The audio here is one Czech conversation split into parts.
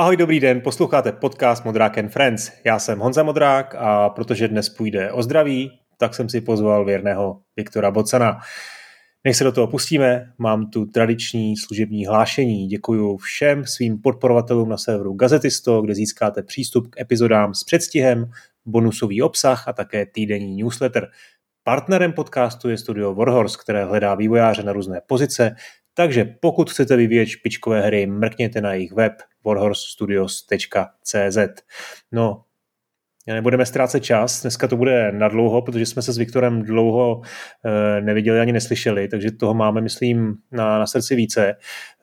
Ahoj, dobrý den, posloucháte podcast Modrák and Friends. Já jsem Honza Modrák a protože dnes půjde o zdraví, tak jsem si pozval věrného Viktora Bocana. Než se do toho pustíme, mám tu tradiční služební hlášení. Děkuji všem svým podporovatelům na serveru Gazetisto, kde získáte přístup k epizodám s předstihem, bonusový obsah a také týdenní newsletter. Partnerem podcastu je studio Warhorse, které hledá vývojáře na různé pozice, takže pokud chcete vyvíjet špičkové hry, mrkněte na jejich web warhorsestudios.cz. No, nebudeme ztrácet čas, dneska to bude nadlouho, protože jsme se s Viktorem dlouho e, neviděli ani neslyšeli, takže toho máme, myslím, na, na srdci více.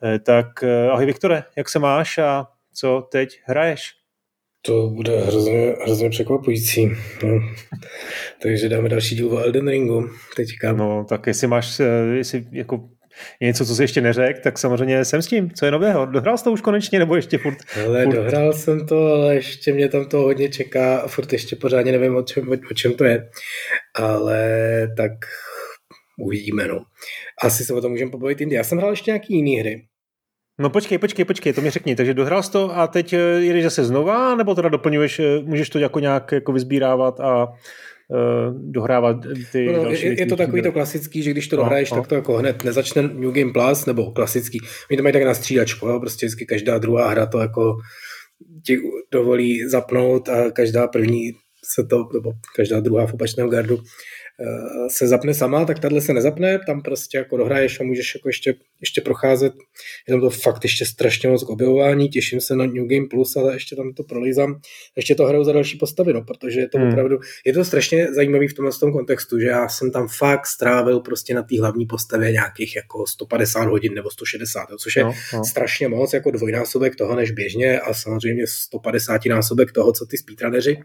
E, tak e, ahoj Viktore, jak se máš a co teď hraješ? To bude hrozně, hrozně překvapující. No. Takže dáme další díl o Elden Ringu teďka. No, tak jestli máš, jestli jako něco, co jsi ještě neřekl, tak samozřejmě jsem s tím. Co je nového? Dohrál jsi to už konečně, nebo ještě furt? Ale furt... dohrál jsem to, ale ještě mě tam to hodně čeká a furt ještě pořádně nevím, o čem, o čem to je. Ale tak uvidíme, no. Asi se o tom můžeme pobavit jindy. Já jsem hrál ještě nějaký jiný hry. No počkej, počkej, počkej, to mi řekni. Takže dohrál jsi to a teď eh, jedeš zase znova, nebo teda doplňuješ, eh, můžeš to jako nějak jako vyzbírávat a dohrávat ty no, další je, je to takový to klasický, že když to no, dohraješ, no. tak to jako hned nezačne New Game Plus, nebo klasický. Oni to mají tak na střídačku, jo? prostě vždycky každá druhá hra to jako ti dovolí zapnout a každá první se to, nebo každá druhá v opačném gardu Eh, se zapne sama, tak tahle se nezapne, tam prostě jako dohraješ a můžeš jako ještě, ještě procházet. Je tam to fakt ještě strašně moc k objevování, těším se na New Game Plus, ale ještě tam to prolízám. Ještě to hraju za další postavy, no, protože je to hmm. opravdu, je to strašně zajímavý v tomhle tom kontextu, že já jsem tam fakt strávil prostě na té hlavní postavě nějakých jako 150 hodin nebo 160, což je no, no. strašně moc, jako dvojnásobek toho než běžně a samozřejmě 150 násobek toho, co ty speedrunneři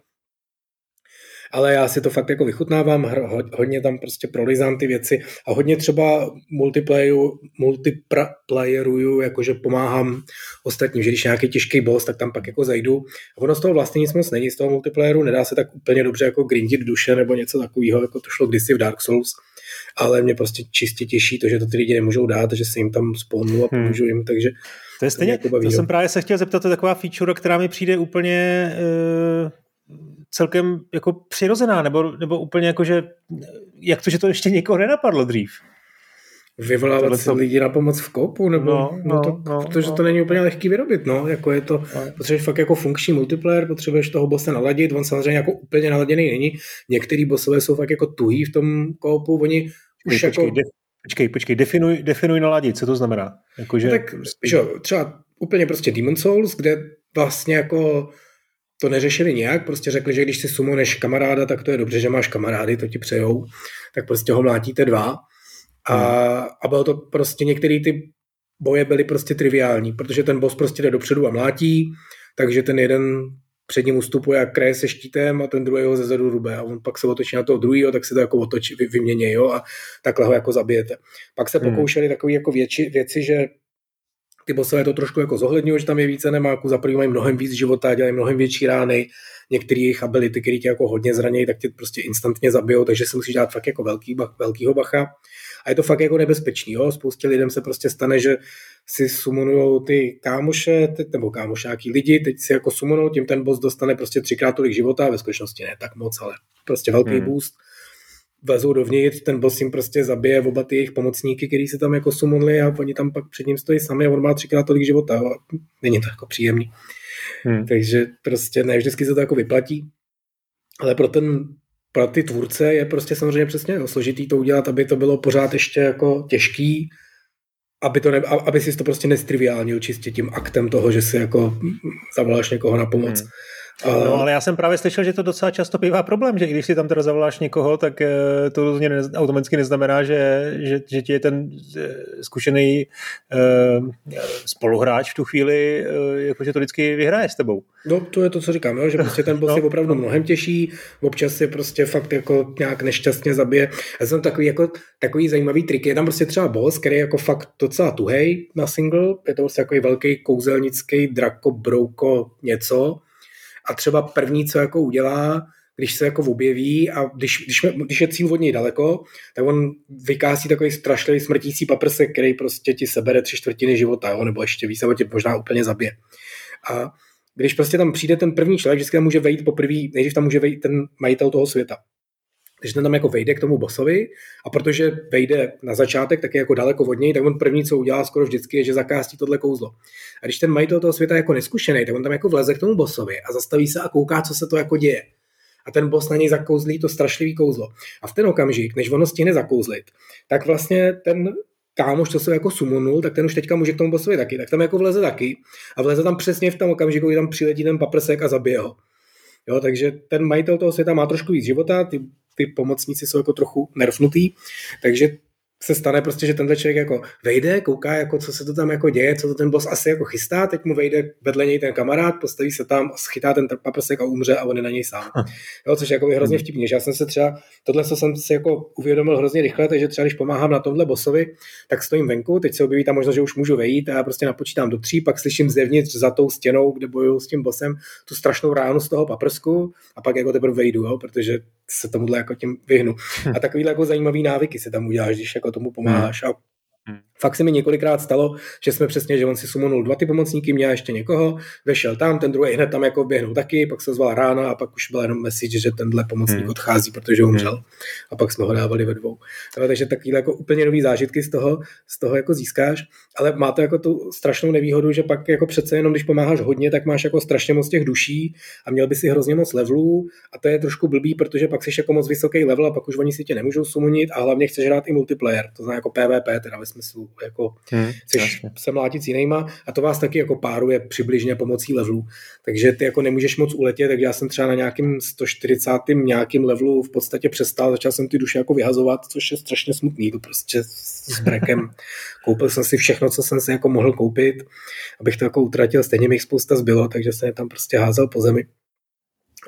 ale já si to fakt jako vychutnávám, hodně tam prostě prolizám ty věci a hodně třeba multiplayeru, multiplayeruju, jakože pomáhám ostatním, že když nějaký těžký boss, tak tam pak jako zajdu. A ono z toho vlastně nic moc není z toho multiplayeru, nedá se tak úplně dobře jako grindit duše nebo něco takového, jako to šlo kdysi v Dark Souls, ale mě prostě čistě těší to, že to ty lidi nemůžou dát, že se jim tam spawnu a hmm. pomůžu jim, takže to je stejně, jako baví, to jsem právě se chtěl zeptat, to je taková feature, která mi přijde úplně uh, celkem jako přirozená, nebo, nebo úplně jako, že jak to, že to ještě někoho nenapadlo dřív? Vyvolávat si to... lidi na pomoc v kopu, nebo no, no, no, to, no, protože no. to není úplně lehký vyrobit, no, jako je to, no. potřebuješ fakt jako funkční multiplayer, potřebuješ toho bosse naladit, on samozřejmě jako úplně naladěný není, některý bossové jsou fakt jako tuhý v tom kopu, oni už počkej, jako... Počkej, počkej, počkej, definuj, definuj naladit, co to znamená? Jako, že... no tak, že třeba úplně prostě Demon Souls, kde vlastně jako to neřešili nějak, prostě řekli, že když si sumoneš kamaráda, tak to je dobře, že máš kamarády, to ti přejou, tak prostě ho mlátíte dva. A, hmm. a bylo to prostě některé ty boje byly prostě triviální, protože ten boss prostě jde dopředu a mlátí, takže ten jeden před ním ustupuje a kraje se štítem a ten druhý ho ze zadu rube a on pak se otočí na toho druhého, tak se to jako otočí, vy, vymění, jo, a takhle ho jako zabijete. Pak se hmm. pokoušeli takové jako věci, věci, že ty bosové to trošku jako zohledňují, že tam je více nemáků, za první mají mnohem víc života, dělají mnohem větší rány, některé jejich ability, které tě jako hodně zranějí, tak tě prostě instantně zabijou, takže si musíš dát fakt jako velký, velkýho bacha. A je to fakt jako nebezpečný, jo? Spoustě lidem se prostě stane, že si sumonujou ty kámoše, nebo kámošáký lidi, teď si jako sumunou, tím ten boss dostane prostě třikrát tolik života, ve skutečnosti ne tak moc, ale prostě velký hmm. boost vlezou dovnitř, ten boss jim prostě zabije oba ty jejich pomocníky, který se tam jako sumonli a oni tam pak před ním stojí sami a on má třikrát tolik života a není to jako příjemný. Hmm. Takže prostě ne vždycky se to jako vyplatí, ale pro ten pro ty tvůrce je prostě samozřejmě přesně složitý to udělat, aby to bylo pořád ještě jako těžký, aby, to ne, aby si to prostě nestriviálnil čistě tím aktem toho, že si jako zavoláš někoho na pomoc. Hmm. No, ale já jsem právě slyšel, že to docela často bývá problém, že i když si tam teda zavoláš někoho, tak eh, to rozhodně automaticky neznamená, že, že, že ti je ten eh, zkušený uh, spoluhráč v tu chvíli, uh, jakože to vždycky vyhraje s tebou. No, to je to, co říkám, jo, že prostě ten boss no. je opravdu mnohem těžší, občas je prostě fakt jako nějak nešťastně zabije. Já jsem takový jako takový zajímavý trik. Je tam prostě třeba boss, který je jako fakt docela tuhej na single, je to prostě takový velký kouzelnický drako, brouko, něco, a třeba první, co jako udělá, když se jako objeví a když, když, když je cíl od něj daleko, tak on vykásí takový strašlivý smrtící paprsek, který prostě ti sebere tři čtvrtiny života, jo, nebo ještě víc, nebo tě možná úplně zabije. A když prostě tam přijde ten první člověk, vždycky tam může vejít poprvé, nejdřív tam může vejít ten majitel toho světa. Takže ten tam jako vejde k tomu bosovi a protože vejde na začátek, tak je jako daleko od něj, tak on první, co udělá skoro vždycky, je, že zakástí tohle kouzlo. A když ten majitel toho světa je jako neskušený, tak on tam jako vleze k tomu bosovi a zastaví se a kouká, co se to jako děje. A ten bos na něj zakouzlí to strašlivý kouzlo. A v ten okamžik, než ono stihne zakouzlit, tak vlastně ten kámoš, co se jako sumonul, tak ten už teďka může k tomu bosovi taky. Tak tam jako vleze taky a vleze tam přesně v tom okamžiku, kdy tam přiletí ten paprsek a zabije ho. Jo, takže ten majitel toho světa má trošku víc života, ty ty pomocníci jsou jako trochu nerfnutý, takže se stane prostě, že tenhle člověk jako vejde, kouká, jako co se to tam jako děje, co to ten boss asi jako chystá, teď mu vejde vedle něj ten kamarád, postaví se tam, schytá ten paprsek a umře a on je na něj sám. Jo, což je jako hrozně hmm. vtipný, že já jsem se třeba, tohle co jsem si jako uvědomil hrozně rychle, takže třeba když pomáhám na tomhle bossovi, tak stojím venku, teď se objeví tam možnost, že už můžu vejít a já prostě napočítám do tří, pak slyším zevnitř za tou stěnou, kde bojuju s tím bosem, tu strašnou ránu z toho paprsku a pak jako teprve vejdu, jo, protože se tomuhle jako tím vyhnu. A takovýhle jako zajímavý návyky se tam uděláš, když jako tomu pomáháš. A Hmm. Fakt se mi několikrát stalo, že jsme přesně, že on si sumonul dva ty pomocníky, měl ještě někoho, vešel tam, ten druhý hned tam jako běhnul taky, pak se zval rána a pak už byl jenom message, že tenhle pomocník hmm. odchází, protože umřel. Hmm. A pak jsme ho dávali ve dvou. No, takže takovýhle jako úplně nový zážitky z toho, z toho jako získáš, ale má to jako tu strašnou nevýhodu, že pak jako přece jenom, když pomáháš hodně, tak máš jako strašně moc těch duší a měl by si hrozně moc levelů a to je trošku blbý, protože pak jsi jako moc vysoký level a pak už oni si tě nemůžou sumonit a hlavně chceš hrát i multiplayer, to znamená jako PvP, teda smyslu, jako hmm, chceš se mlátit s jinýma a to vás taky jako páruje přibližně pomocí levelu. Takže ty jako nemůžeš moc uletět, takže já jsem třeba na nějakým 140. nějakým levelu v podstatě přestal, začal jsem ty duše jako vyhazovat, což je strašně smutný, to prostě s brekem. Koupil jsem si všechno, co jsem si jako mohl koupit, abych to jako utratil, stejně mi jich spousta zbylo, takže jsem je tam prostě házel po zemi.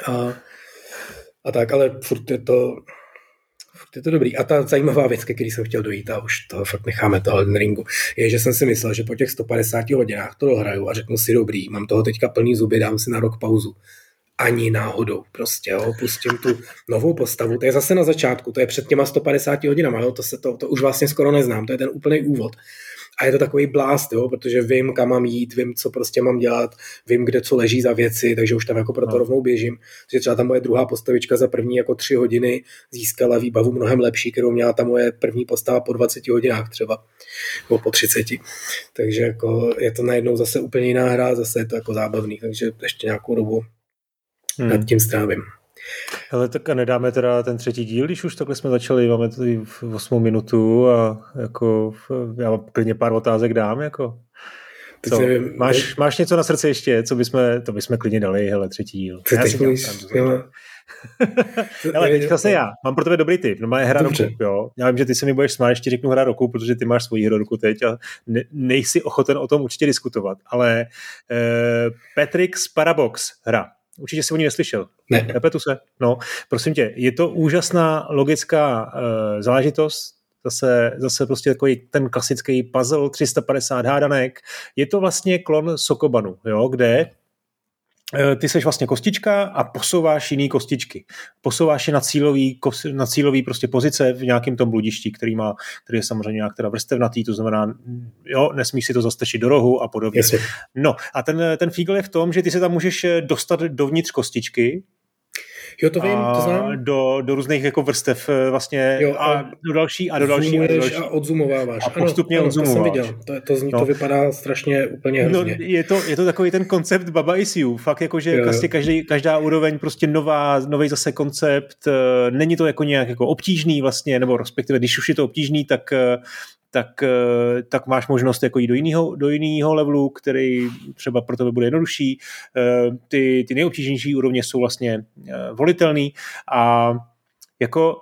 A, a tak, ale furt je to, je to dobrý. A ta zajímavá věc, ke který jsem chtěl dojít, a už to fakt necháme toho ringu, je, že jsem si myslel, že po těch 150 hodinách to dohraju a řeknu si dobrý, mám toho teďka plný zuby, dám si na rok pauzu. Ani náhodou prostě, jo, pustím tu novou postavu, to je zase na začátku, to je před těma 150 hodinama, jo, to, se to, to už vlastně skoro neznám, to je ten úplný úvod a je to takový blast, jo, protože vím, kam mám jít, vím, co prostě mám dělat, vím, kde co leží za věci, takže už tam jako pro to no. rovnou běžím. Takže třeba ta moje druhá postavička za první jako tři hodiny získala výbavu mnohem lepší, kterou měla ta moje první postava po 20 hodinách třeba, nebo po 30. Takže jako je to najednou zase úplně jiná hra, zase je to jako zábavný, takže ještě nějakou dobu hmm. nad tím strávím. Hele, tak a nedáme teda ten třetí díl, když už takhle jsme začali, máme tady v 8 minutu a jako já vám klidně pár otázek dám, jako. Co? Máš, máš něco na srdci ještě, co bychom, to bychom klidně dali, hele, třetí díl. Ty já si Ale teďka se já. Mám pro tebe dobrý tip. No má hra Dobře. roku, jo. Já vím, že ty se mi budeš smát, ještě řeknu hra roku, protože ty máš svoji hru roku teď a ne, nejsi ochoten o tom určitě diskutovat. Ale eh, Patrick's Parabox hra. Určitě si o ní neslyšel. Ne. Nepetu se. No, prosím tě, je to úžasná logická uh, záležitost, zase, zase prostě takový ten klasický puzzle, 350 hádanek. Je to vlastně klon Sokobanu, jo, kde ty seš vlastně kostička a posouváš jiný kostičky. Posouváš je na cílový, na cílový prostě pozice v nějakém tom bludišti, který, má, který je samozřejmě nějak teda vrstevnatý, to znamená, jo, nesmíš si to zastečit do rohu a podobně. Jasně. No a ten, ten fígl je v tom, že ty se tam můžeš dostat dovnitř kostičky, Jo, to vím, to znám. Do, do různých jako vrstev eh, vlastně jo, a, a do další a do další. A, do další. a odzumováváš. A postupně ano, odzumováš. To jsem viděl. To, to, zní, no. to vypadá strašně úplně no, hrozně. No, je, to, je to takový ten koncept Baba is you. Fakt jako, že vlastně každý, každá úroveň prostě nová, nový zase koncept. Eh, není to jako nějak jako obtížný vlastně, nebo respektive, když už je to obtížný, tak eh, tak, eh, tak máš možnost jako jít do jiného, do jiného levelu, který třeba pro tebe bude jednodušší. Eh, ty, ty nejobtížnější úrovně jsou vlastně eh, volitelný a jako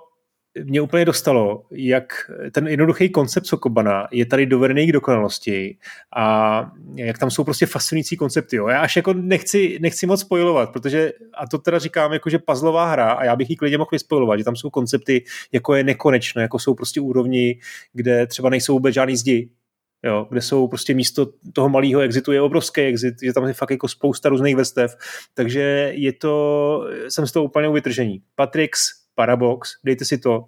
mě úplně dostalo, jak ten jednoduchý koncept Sokobana je tady dovedený k dokonalosti a jak tam jsou prostě fascinující koncepty. Jo. Já až jako nechci, nechci moc spojovat, protože, a to teda říkám jako, že puzzlová hra a já bych ji klidně mohl vyspojovat, že tam jsou koncepty, jako je nekonečno, jako jsou prostě úrovni, kde třeba nejsou vůbec žádný zdi, jo, kde jsou prostě místo toho malého exitu je obrovský exit, že tam je fakt jako spousta různých vrstev, takže je to, jsem z toho úplně vytržení. Patrix Parabox, dejte si to.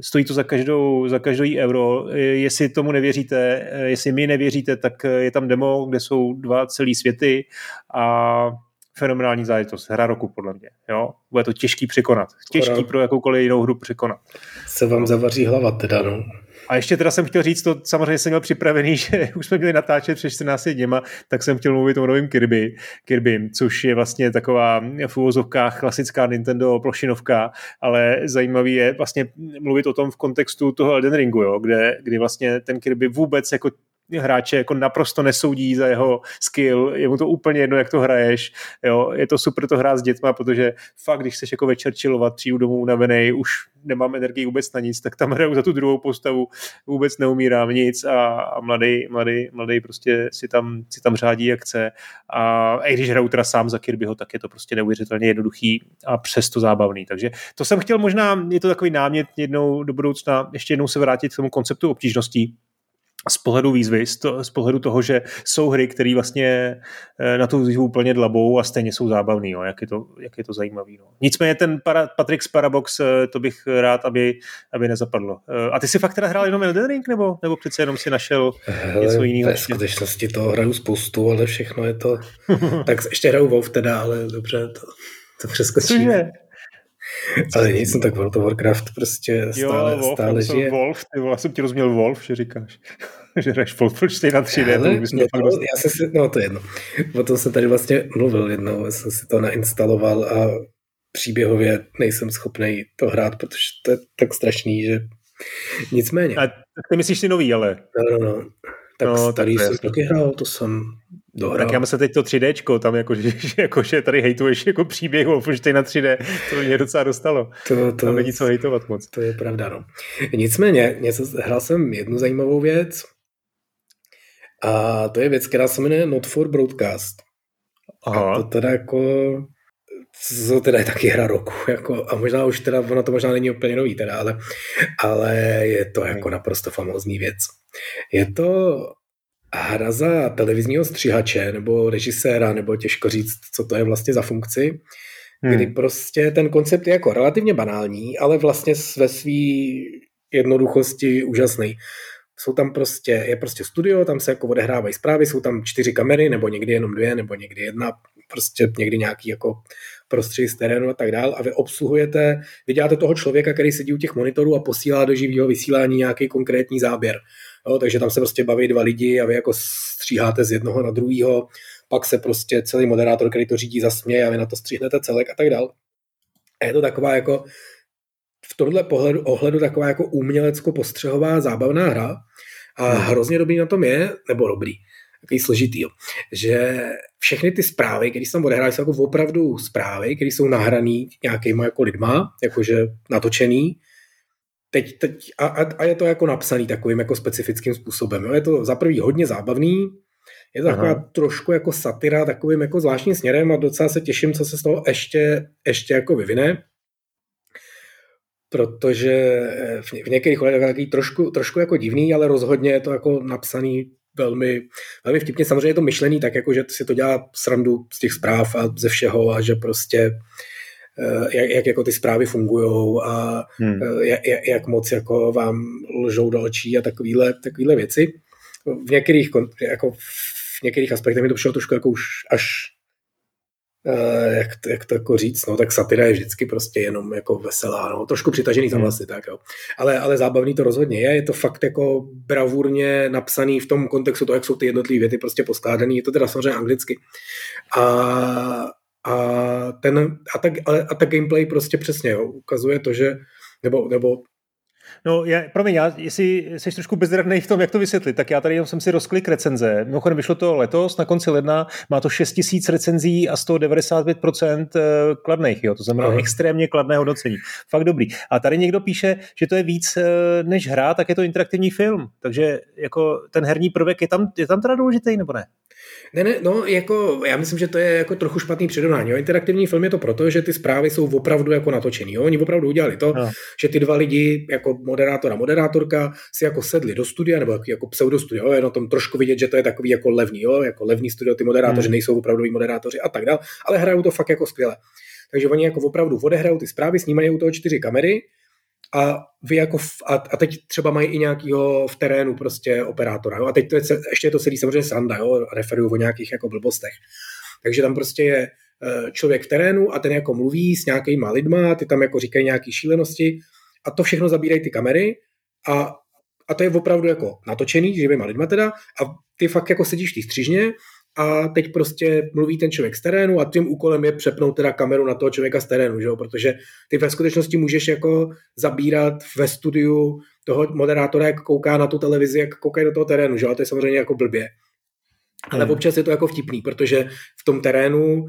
Stojí to za každou, za každý euro. Jestli tomu nevěříte, jestli mi nevěříte, tak je tam demo, kde jsou dva celý světy a fenomenální záležitost. Hra roku, podle mě. Jo? Bude to těžký překonat. Těžký pro jakoukoliv jinou hru překonat. Se vám zavaří hlava teda, no. A ještě teda jsem chtěl říct, to samozřejmě jsem měl připravený, že už jsme měli natáčet před 14 dněma, tak jsem chtěl mluvit o novém Kirby, Kirby, což je vlastně taková v úvozovkách klasická Nintendo plošinovka, ale zajímavý je vlastně mluvit o tom v kontextu toho Elden Ringu, jo, kde, kdy vlastně ten Kirby vůbec jako hráče jako naprosto nesoudí za jeho skill, je mu to úplně jedno, jak to hraješ, jo, je to super to hrát s dětma, protože fakt, když chceš jako večer chillovat, přijdu domů unavený, už nemám energii vůbec na nic, tak tam hraju za tu druhou postavu, vůbec neumírám nic a, a mladý, mladý, mladý prostě si tam, si tam řádí, jak chce. A, a i když hraju teda sám za Kirbyho, tak je to prostě neuvěřitelně jednoduchý a přesto zábavný, takže to jsem chtěl možná, je to takový námět jednou do budoucna, ještě jednou se vrátit k tomu konceptu obtížností, z pohledu výzvy, z pohledu toho, že jsou hry, které vlastně eh, na tu výzvu úplně dlabou a stejně jsou zábavný, jo, jak, je to, jak je to zajímavý. No. Nicméně ten para, Patrick Parabox, eh, to bych rád, aby, aby nezapadlo. Eh, a ty si fakt teda hrál jenom Elden Ring, nebo, nebo přece jenom si našel Hele, něco jiného? V skutečnosti to hraju spoustu, ale všechno je to... tak ještě hraju WoW teda, ale dobře, to, to přeskočíme. Ale nic, jsem tak World of Warcraft prostě stále, jo, Wolf, stále žije. Wolf, ty vole, jsem ti rozuměl Wolf, že říkáš, že hraješ Wolfenstein na 3D. Ale, to no, to, já jsem si, no to je jedno. O tom jsem tady vlastně mluvil jednou, jsem si to nainstaloval a příběhově nejsem schopný to hrát, protože to je tak strašný, že nicméně. A ty myslíš ty nový, ale. No, no, no. Tak no, starý tak jsem taky hrál, to jsem dohrál. Tak já myslím teď to 3D, tam jako, že, jako, že tady hejtuješ jako příběh Wolfenstein na 3D, to mě docela dostalo. To, to, tam není co hejtovat moc. To je pravda, no. Nicméně, něco, hrál jsem jednu zajímavou věc a to je věc, která se jmenuje Not for Broadcast. Aha. A to teda jako to teda je taky hra roku, jako, a možná už teda, ono to možná není úplně nový teda, ale, ale je to jako naprosto famózní věc. Je to hra za televizního stříhače nebo režiséra, nebo těžko říct, co to je vlastně za funkci, hmm. kdy prostě ten koncept je jako relativně banální, ale vlastně ve své jednoduchosti úžasný. Jsou tam prostě, je prostě studio, tam se jako odehrávají zprávy, jsou tam čtyři kamery, nebo někdy jenom dvě, nebo někdy jedna, prostě někdy nějaký jako prostředí z terénu a tak dál a vy obsluhujete, vy děláte toho člověka, který sedí u těch monitorů a posílá do živého vysílání nějaký konkrétní záběr. Jo, takže tam se prostě baví dva lidi a vy jako stříháte z jednoho na druhého, pak se prostě celý moderátor, který to řídí, zasměje a vy na to stříhnete celek a tak dál. A je to taková jako v tomhle pohledu, ohledu taková jako umělecko-postřehová zábavná hra a hmm. hrozně dobrý na tom je, nebo dobrý, takový složitý, jo, že všechny ty zprávy, které se tam odehrály, jsou jako opravdu zprávy, které jsou nahrané nějakýma jako lidma, jakože natočený, teď, teď a, a, je to jako napsaný takovým jako specifickým způsobem. Jo. Je to za prvý hodně zábavný, je to taková Aha. trošku jako satira takovým jako zvláštním směrem a docela se těším, co se z toho ještě, ještě jako vyvine. Protože v, v některých ohledech je takový trošku, trošku jako divný, ale rozhodně je to jako napsaný velmi, velmi vtipně. Samozřejmě je to myšlený tak, jako že si to dělá srandu z těch zpráv a ze všeho a že prostě Eh, jak, jak jako ty zprávy fungují a hmm. Eh, jak, jak moc jako vám lžou do očí a takovýhle, takovýhle věci. V některých, jako v některých aspektech mi to přišlo trošku jako už až eh, jak to, jak to jako říct, no, tak satira je vždycky prostě jenom jako veselá, no, trošku přitažený za hmm. vlasy, tak jo. Ale, ale zábavný to rozhodně je, je to fakt jako bravurně napsaný v tom kontextu toho, jak jsou ty jednotlivé věty prostě poskládaný, je to teda samozřejmě anglicky. A, a, ten, a, ta, a ta gameplay prostě přesně jo, ukazuje to, že nebo, nebo No, já, promiň, já, jestli jsi trošku bezradný v tom, jak to vysvětlit, tak já tady jsem si rozklik recenze. Mimochodem vyšlo to letos, na konci ledna, má to 6000 recenzí a 195% eh, kladných, jo, to znamená Aha. extrémně kladné hodnocení. Fakt dobrý. A tady někdo píše, že to je víc eh, než hra, tak je to interaktivní film. Takže jako ten herní prvek je tam, je tam teda důležitý, nebo ne? Ne, ne, no, jako, já myslím, že to je jako trochu špatný přirovnání. Jo. Interaktivní film je to proto, že ty zprávy jsou opravdu jako natočený. Jo. Oni opravdu udělali to, no. že ty dva lidi, jako moderátor a moderátorka, si jako sedli do studia, nebo jako, jako pseudostudio, je na tom trošku vidět, že to je takový jako levný, jo, jako levný studio, ty moderátoři hmm. nejsou opravdoví moderátoři a tak dále, ale hrajou to fakt jako skvěle. Takže oni jako opravdu odehrajou ty zprávy, snímají u toho čtyři kamery a vy jako, v, a, a teď třeba mají i nějakýho v terénu prostě operátora, jo? a teď to je, ještě je to celý samozřejmě sanda, jo? referuju o nějakých jako blbostech. Takže tam prostě je e, člověk v terénu a ten jako mluví s nějakýma lidma, ty tam jako říkají nějaké šílenosti a to všechno zabírají ty kamery a, a to je opravdu jako natočený živýma lidma teda a ty fakt jako sedíš v té střižně a teď prostě mluví ten člověk z terénu a tím úkolem je přepnout teda kameru na toho člověka z terénu, že jo? protože ty ve skutečnosti můžeš jako zabírat ve studiu toho moderátora, jak kouká na tu televizi, jak kouká do toho terénu, že jo? a to je samozřejmě jako blbě. Ale hmm. občas je to jako vtipný, protože v tom terénu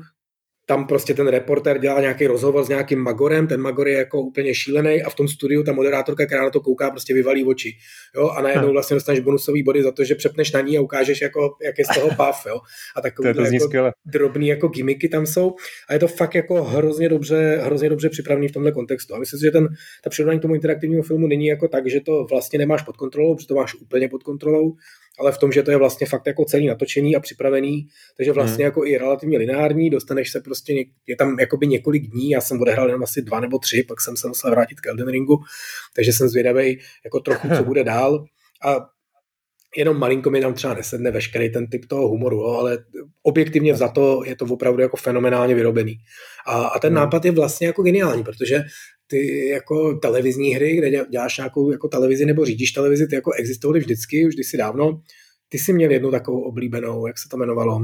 tam prostě ten reporter dělá nějaký rozhovor s nějakým magorem, ten magor je jako úplně šílený a v tom studiu ta moderátorka, která na to kouká, prostě vyvalí oči. Jo? A najednou vlastně dostaneš bonusový body za to, že přepneš na ní a ukážeš, jako, jak je z toho pav. Jo? A takové to jako drobný jako gimmicky tam jsou. A je to fakt jako hrozně dobře, hrozně dobře připravený v tomhle kontextu. A myslím si, že ten, ta přirovnání k tomu interaktivnímu filmu není jako tak, že to vlastně nemáš pod kontrolou, protože to máš úplně pod kontrolou, ale v tom, že to je vlastně fakt jako celý natočený a připravený, takže vlastně hmm. jako i relativně lineární, dostaneš se prostě, je tam jakoby několik dní, já jsem odehrál jenom asi dva nebo tři, pak jsem se musel vrátit k Elden Ringu, takže jsem zvědavý jako trochu, co bude dál a jenom malinko mi tam třeba nesedne veškerý ten typ toho humoru, jo, ale objektivně za to je to opravdu jako fenomenálně vyrobený. A, a ten hmm. nápad je vlastně jako geniální, protože ty jako televizní hry, kde děláš nějakou jako televizi nebo řídíš televizi, ty jako existovaly vždycky, už kdysi dávno. Ty jsi měl jednu takovou oblíbenou, jak se to jmenovalo?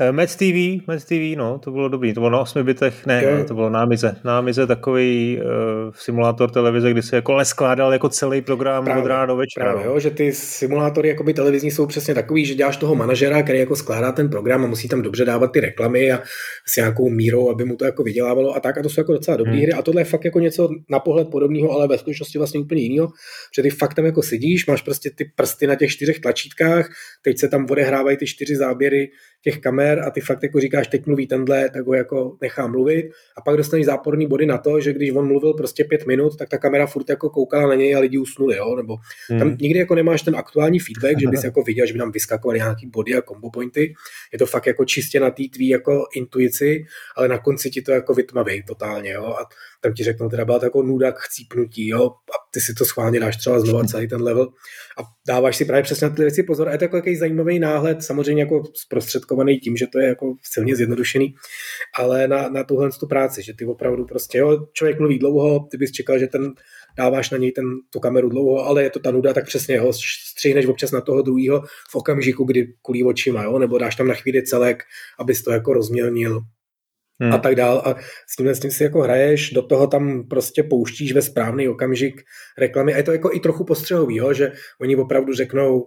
Uh, Mad TV, Mad TV, no, to bylo dobrý, to bylo na 8 bitech, ne, ne to bylo námize, námize takový uh, simulátor televize, kdy se jako skládal jako celý program právě, od rána do večera. Právě, jo, že ty simulátory jakoby televizní jsou přesně takový, že děláš toho manažera, který jako skládá ten program a musí tam dobře dávat ty reklamy a s nějakou mírou, aby mu to jako vydělávalo a tak a to jsou jako docela dobré hmm. hry a tohle je fakt jako něco na pohled podobného, ale ve skutečnosti vlastně úplně jiného, že ty fakt tam jako sedíš, máš prostě ty prsty na těch čtyřech tlačítkách, teď se tam odehrávají ty čtyři záběry těch kamer a ty fakt jako říkáš, teď mluví tenhle, tak ho jako nechám mluvit a pak dostaneš záporný body na to, že když on mluvil prostě pět minut, tak ta kamera furt jako koukala na něj a lidi usnuli, jo? nebo hmm. tam nikdy jako nemáš ten aktuální feedback, že bys jako viděl, že by tam vyskakovaly nějaký body a combo pointy, je to fakt jako čistě na té tvý jako intuici, ale na konci ti to jako vytmaví totálně, jo? a tam ti řeknou, teda byla jako nuda k chcípnutí, jo, a ty si to schválně dáš třeba znovu celý ten level a dáváš si právě přesně na ty věci pozor. A je to jako jaký zajímavý náhled, samozřejmě jako zprostředkovaný tím, že to je jako silně zjednodušený, ale na, na tuhle tu práci, že ty opravdu prostě, jo, člověk mluví dlouho, ty bys čekal, že ten dáváš na něj ten, tu kameru dlouho, ale je to ta nuda, tak přesně ho střihneš občas na toho druhého v okamžiku, kdy kulí očima, jo? nebo dáš tam na chvíli celek, abys to jako rozmělnil hmm. a tak dál. A s tím, s tím si jako hraješ, do toho tam prostě pouštíš ve správný okamžik reklamy. A je to jako i trochu postřehový, jo? že oni opravdu řeknou,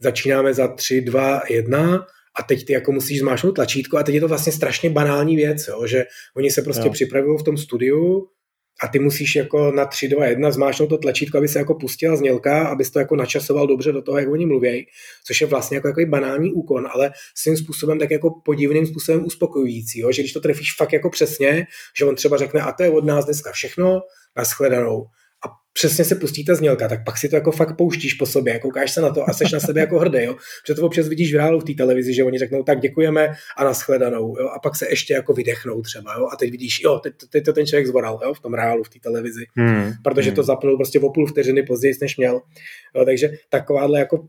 začínáme za 3, 2, 1 a teď ty jako musíš zmášnout tlačítko a teď je to vlastně strašně banální věc, jo? že oni se prostě jo. připravují v tom studiu, a ty musíš jako na 3, 2, 1 zmášnout to tlačítko, aby se jako pustila znělka, abys to jako načasoval dobře do toho, jak oni mluví, což je vlastně jako jako banální úkon, ale svým způsobem tak jako podivným způsobem uspokojující, jo? že když to trefíš fakt jako přesně, že on třeba řekne, a to je od nás dneska všechno, nashledanou přesně se pustí ta znělka, tak pak si to jako fakt pouštíš po sobě, koukáš se na to a seš na sebe jako hrdý, jo. Protože to občas vidíš v reálu v té televizi, že oni řeknou tak děkujeme a nashledanou, jo. A pak se ještě jako vydechnou třeba, jo. A teď vidíš, jo, teď, teď to ten člověk zvoral, jo, v tom reálu, v té televizi. Hmm. Protože hmm. to zapnul prostě o půl vteřiny později, než měl. Jo, takže takováhle jako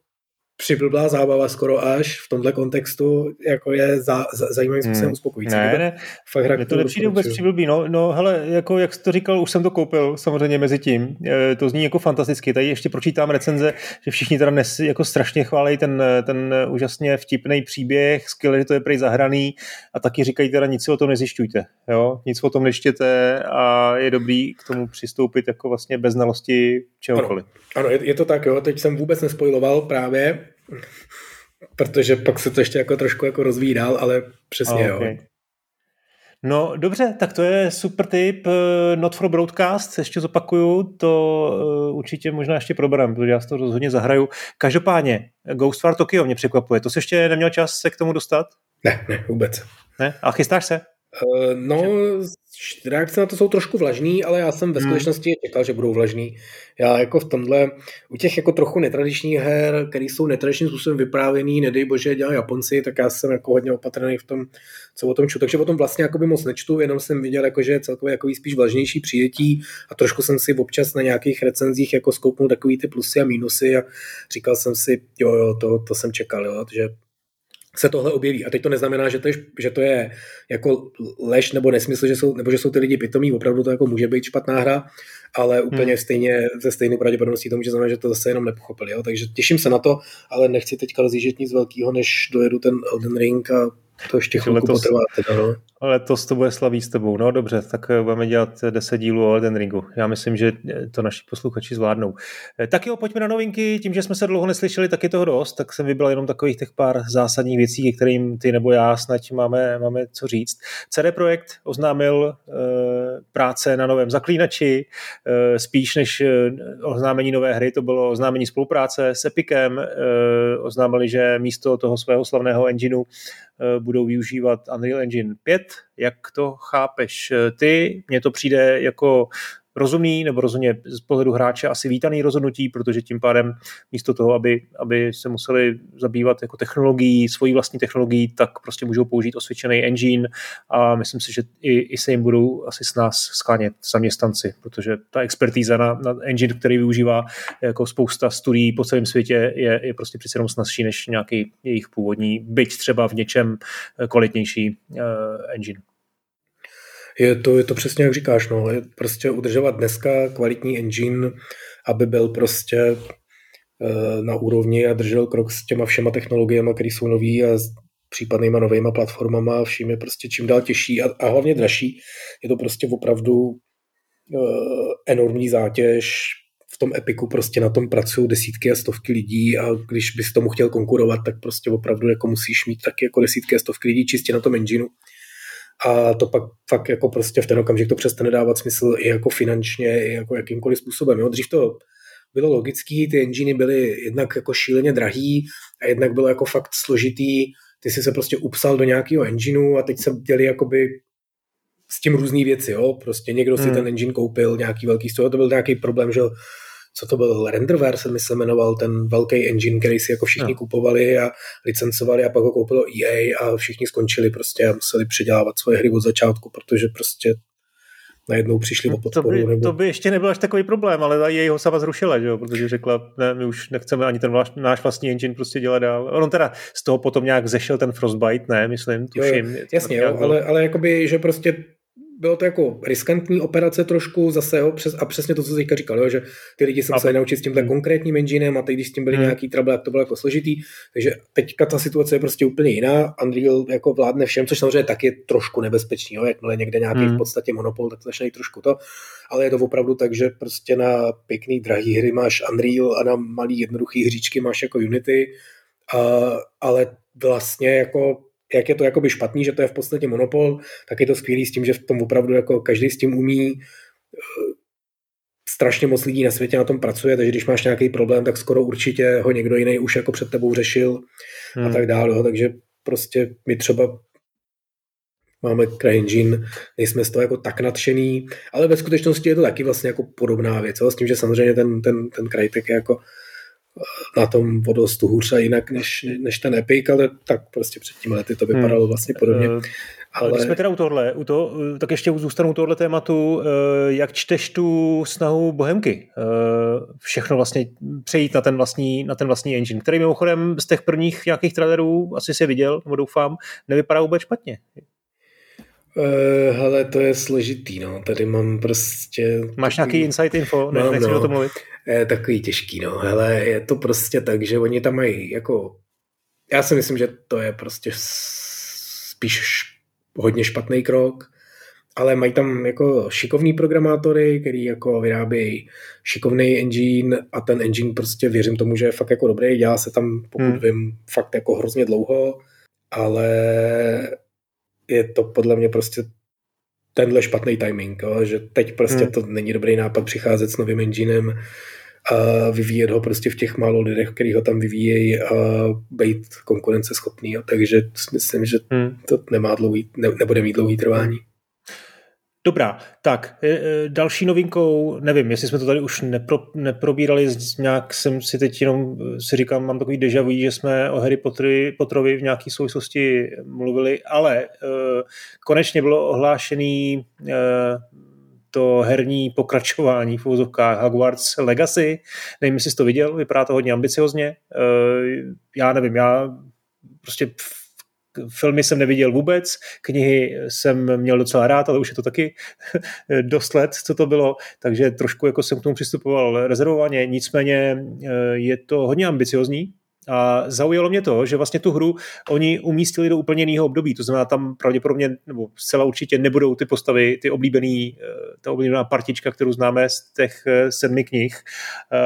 přiblblá zábava skoro až v tomhle kontextu jako je za, za, zajímavým způsobem hmm. uspokojící. Ne, ne, fakt mně to nepřijde vůbec přiblblý. No, no hele, jako jak jsi to říkal, už jsem to koupil samozřejmě mezi tím. E, to zní jako fantasticky. Tady ještě pročítám recenze, že všichni teda nes, jako strašně chválí ten, ten úžasně vtipný příběh, skvěle, že to je prej zahraný a taky říkají teda nic si o tom nezjišťujte. Jo? Nic o tom nečtěte a je dobrý k tomu přistoupit jako vlastně bez znalosti čehokoliv. Ano, ano je, je, to tak, jo. Teď jsem vůbec nespojiloval právě protože pak se to ještě jako trošku jako rozvíjí dál, ale přesně okay. jo. No dobře, tak to je super tip. Eh, Not for Broadcast, ještě zopakuju, to uh, určitě možná ještě proberám, protože já to rozhodně zahraju. Každopádně, Ghostwire Tokyo mě překvapuje. To jsi ještě neměl čas se k tomu dostat? Ne, ne, vůbec. Ne? A chystáš se? Uh, no, reakce na to jsou trošku vlažný, ale já jsem ve hmm. skutečnosti čekal, že budou vlažný. Já jako v tomhle, u těch jako trochu netradičních her, které jsou netradičním způsobem vyprávěný, nedej bože, dělají Japonci, tak já jsem jako hodně opatrný v tom, co o tom čtu. Takže o tom vlastně jako by moc nečtu, jenom jsem viděl, jako, že je celkově jako spíš vlažnější přijetí a trošku jsem si občas na nějakých recenzích jako skoupnul takový ty plusy a mínusy a říkal jsem si, jo, jo, to, to jsem čekal, jo, že se tohle objeví. A teď to neznamená, že to je, že to je jako lež nebo nesmysl, že jsou, nebo že jsou ty lidi pitomí, opravdu to jako může být špatná hra, ale úplně hmm. stejně, ze stejné pravděpodobností to může znamenat, že to zase jenom nepochopili. Jo? Takže těším se na to, ale nechci teďka rozjíždět nic velkého, než dojedu ten Elden Ring a to ještě chvilku letos, potrvá. Teda, no. Letos to bude slaví s tebou. No dobře, tak eh, budeme dělat 10 dílů o Elden Ringu. Já myslím, že eh, to naši posluchači zvládnou. Eh, tak jo, pojďme na novinky. Tím, že jsme se dlouho neslyšeli, tak je toho dost, tak jsem vybral jenom takových těch pár zásadních věcí, kterým ty nebo já snad máme, máme co říct. CD Projekt oznámil uh, práce na novém zaklínači, uh, spíš než oznámení nové hry, to bylo oznámení spolupráce s Epicem. Uh, oznámili, že místo toho svého slavného engineu Eh, budou využívat Unreal Engine 5. Jak to chápeš ty? Mně to přijde jako rozumný nebo rozhodně z pohledu hráče asi vítaný rozhodnutí, protože tím pádem místo toho, aby, aby se museli zabývat jako technologií, svojí vlastní technologií, tak prostě můžou použít osvědčený engine a myslím si, že i, i se jim budou asi s nás sklánět zaměstnanci, protože ta expertíza na, na engine, který využívá jako spousta studií po celém světě, je, je prostě přece jenom snazší než nějaký jejich původní, byť třeba v něčem kvalitnější uh, engine. Je to, je to přesně jak říkáš, no. Je prostě udržovat dneska kvalitní engine, aby byl prostě e, na úrovni a držel krok s těma všema technologiemi, které jsou nový a s případnýma novýma platformama a vším je prostě čím dál těžší a, a hlavně dražší. Je to prostě opravdu e, enormní zátěž, v tom Epiku prostě na tom pracují desítky a stovky lidí a když bys tomu chtěl konkurovat, tak prostě opravdu jako musíš mít taky jako desítky a stovky lidí čistě na tom engineu a to pak fakt jako prostě v ten okamžik to přestane dávat smysl i jako finančně, i jako jakýmkoliv způsobem. Jo. Dřív to bylo logický, ty enginy byly jednak jako šíleně drahý a jednak bylo jako fakt složitý, ty si se prostě upsal do nějakého engineu a teď se děli jakoby s tím různé věci, jo, prostě někdo si hmm. ten engine koupil, nějaký velký z to byl nějaký problém, že co to byl, Renderware se mi se jmenoval, ten velký engine, který si jako všichni no. kupovali a licencovali a pak ho koupilo EA a všichni skončili prostě a museli předělávat svoje hry od začátku, protože prostě najednou přišli o podporu. To by, nebo... to by ještě nebyl až takový problém, ale její ho sama zrušila, že jo? protože řekla, ne, my už nechceme ani ten váš, náš vlastní engine prostě dělat dál. On teda z toho potom nějak zešel ten Frostbite, ne, myslím, tuším. Jo, jasně, jo, ale, ale jakoby, že prostě bylo to jako riskantní operace trošku zase, jo, přes, a přesně to, co jsi říkal, jo, že ty lidi se museli naučit s tímhle hmm. konkrétním enginem a teď, když s tím byly hmm. nějaký trouble, tak to bylo jako složitý. Takže teďka ta situace je prostě úplně jiná. Unreal jako vládne všem, což samozřejmě taky je trošku nebezpečný, jo, jakmile někde nějaký hmm. v podstatě monopol, tak začne trošku to. Ale je to opravdu tak, že prostě na pěkný drahý hry máš Unreal a na malý jednoduchý hříčky máš jako Unity, a, ale vlastně jako jak je to jakoby špatný, že to je v podstatě monopol, tak je to skvělý s tím, že v tom opravdu jako každý s tím umí eh, strašně moc lidí na světě na tom pracuje, takže když máš nějaký problém, tak skoro určitě ho někdo jiný už jako před tebou řešil hmm. a tak dále. Takže prostě my třeba máme CryEngine, nejsme z toho jako tak nadšený, ale ve skutečnosti je to taky vlastně jako podobná věc, s tím, že samozřejmě ten, ten, ten Crytek je jako na tom o dost hůř a jinak než, než ten Epic, ale tak prostě před tím lety to vypadalo hmm. vlastně podobně. Uh, ale... Když jsme teda u tohle, u to, tak ještě zůstanu u tohle tématu, jak čteš tu snahu Bohemky? Všechno vlastně přejít na ten vlastní, na ten vlastní engine, který mimochodem z těch prvních nějakých trailerů, asi si viděl, nebo doufám, nevypadá vůbec špatně. Uh, hele, to je složitý, no. Tady mám prostě... Máš takový... nějaký insight info? Ne, no, nechci no. o tom mluvit. Je takový těžký, no. Hele, je to prostě tak, že oni tam mají jako... Já si myslím, že to je prostě spíš hodně špatný krok, ale mají tam jako šikovní programátory, který jako vyrábějí šikovný engine a ten engine prostě věřím tomu, že je fakt jako dobrý, dělá se tam, pokud hmm. vím, fakt jako hrozně dlouho, ale je to podle mě prostě tenhle špatný timing, jo? že teď prostě hmm. to není dobrý nápad přicházet s novým enginem a vyvíjet ho prostě v těch málo lidech, který ho tam vyvíjejí a být konkurenceschopný. Jo. Takže myslím, že hmm. to nemá dlouhý, ne, nebude mít dlouhý trvání. Dobrá, tak e, e, další novinkou, nevím, jestli jsme to tady už nepro, neprobírali, nějak jsem si teď jenom e, si říkám, mám takový deja vu, že jsme o Harry Pottery, Potterovi v nějaké souvislosti mluvili, ale konečně bylo ohlášený to herní pokračování v úzovkách Hogwarts Legacy. Nevím, jestli jsi to viděl, vypadá to hodně ambiciozně. Já nevím, já prostě filmy jsem neviděl vůbec, knihy jsem měl docela rád, ale už je to taky dost let, co to bylo, takže trošku jako jsem k tomu přistupoval rezervovaně, nicméně eh, je to hodně ambiciozní, a zaujalo mě to, že vlastně tu hru oni umístili do úplně jiného období, to znamená tam pravděpodobně, nebo zcela určitě nebudou ty postavy, ty oblíbený, eh, ta oblíbená partička, kterou známe z těch eh, sedmi knih eh,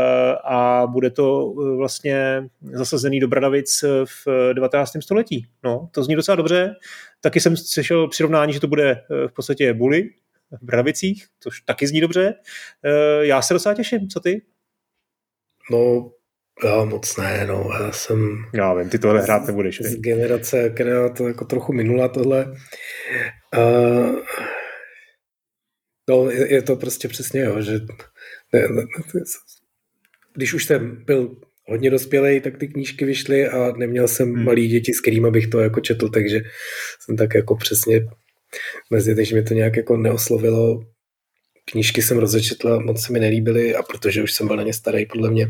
a bude to vlastně zasazený do Bradavic v 19. století. No, to zní docela dobře. Taky jsem slyšel přirovnání, že to bude v podstatě Bully v Bradavicích, což taky zní dobře. Já se docela těším, co ty? No, já moc ne, no. Já jsem... Já vím, ty tohle hrát nebudeš. Z, z generace, která to jako trochu minula tohle. Uh, no, je, je, to prostě přesně, jo, že ne, ne, když už jsem byl hodně dospělej, tak ty knížky vyšly a neměl jsem hmm. malý děti, s kterými bych to jako četl, takže jsem tak jako přesně mezi, takže mě to nějak jako neoslovilo. Knížky jsem rozečetl, moc se mi nelíbily a protože už jsem byl na ně starý, podle mě,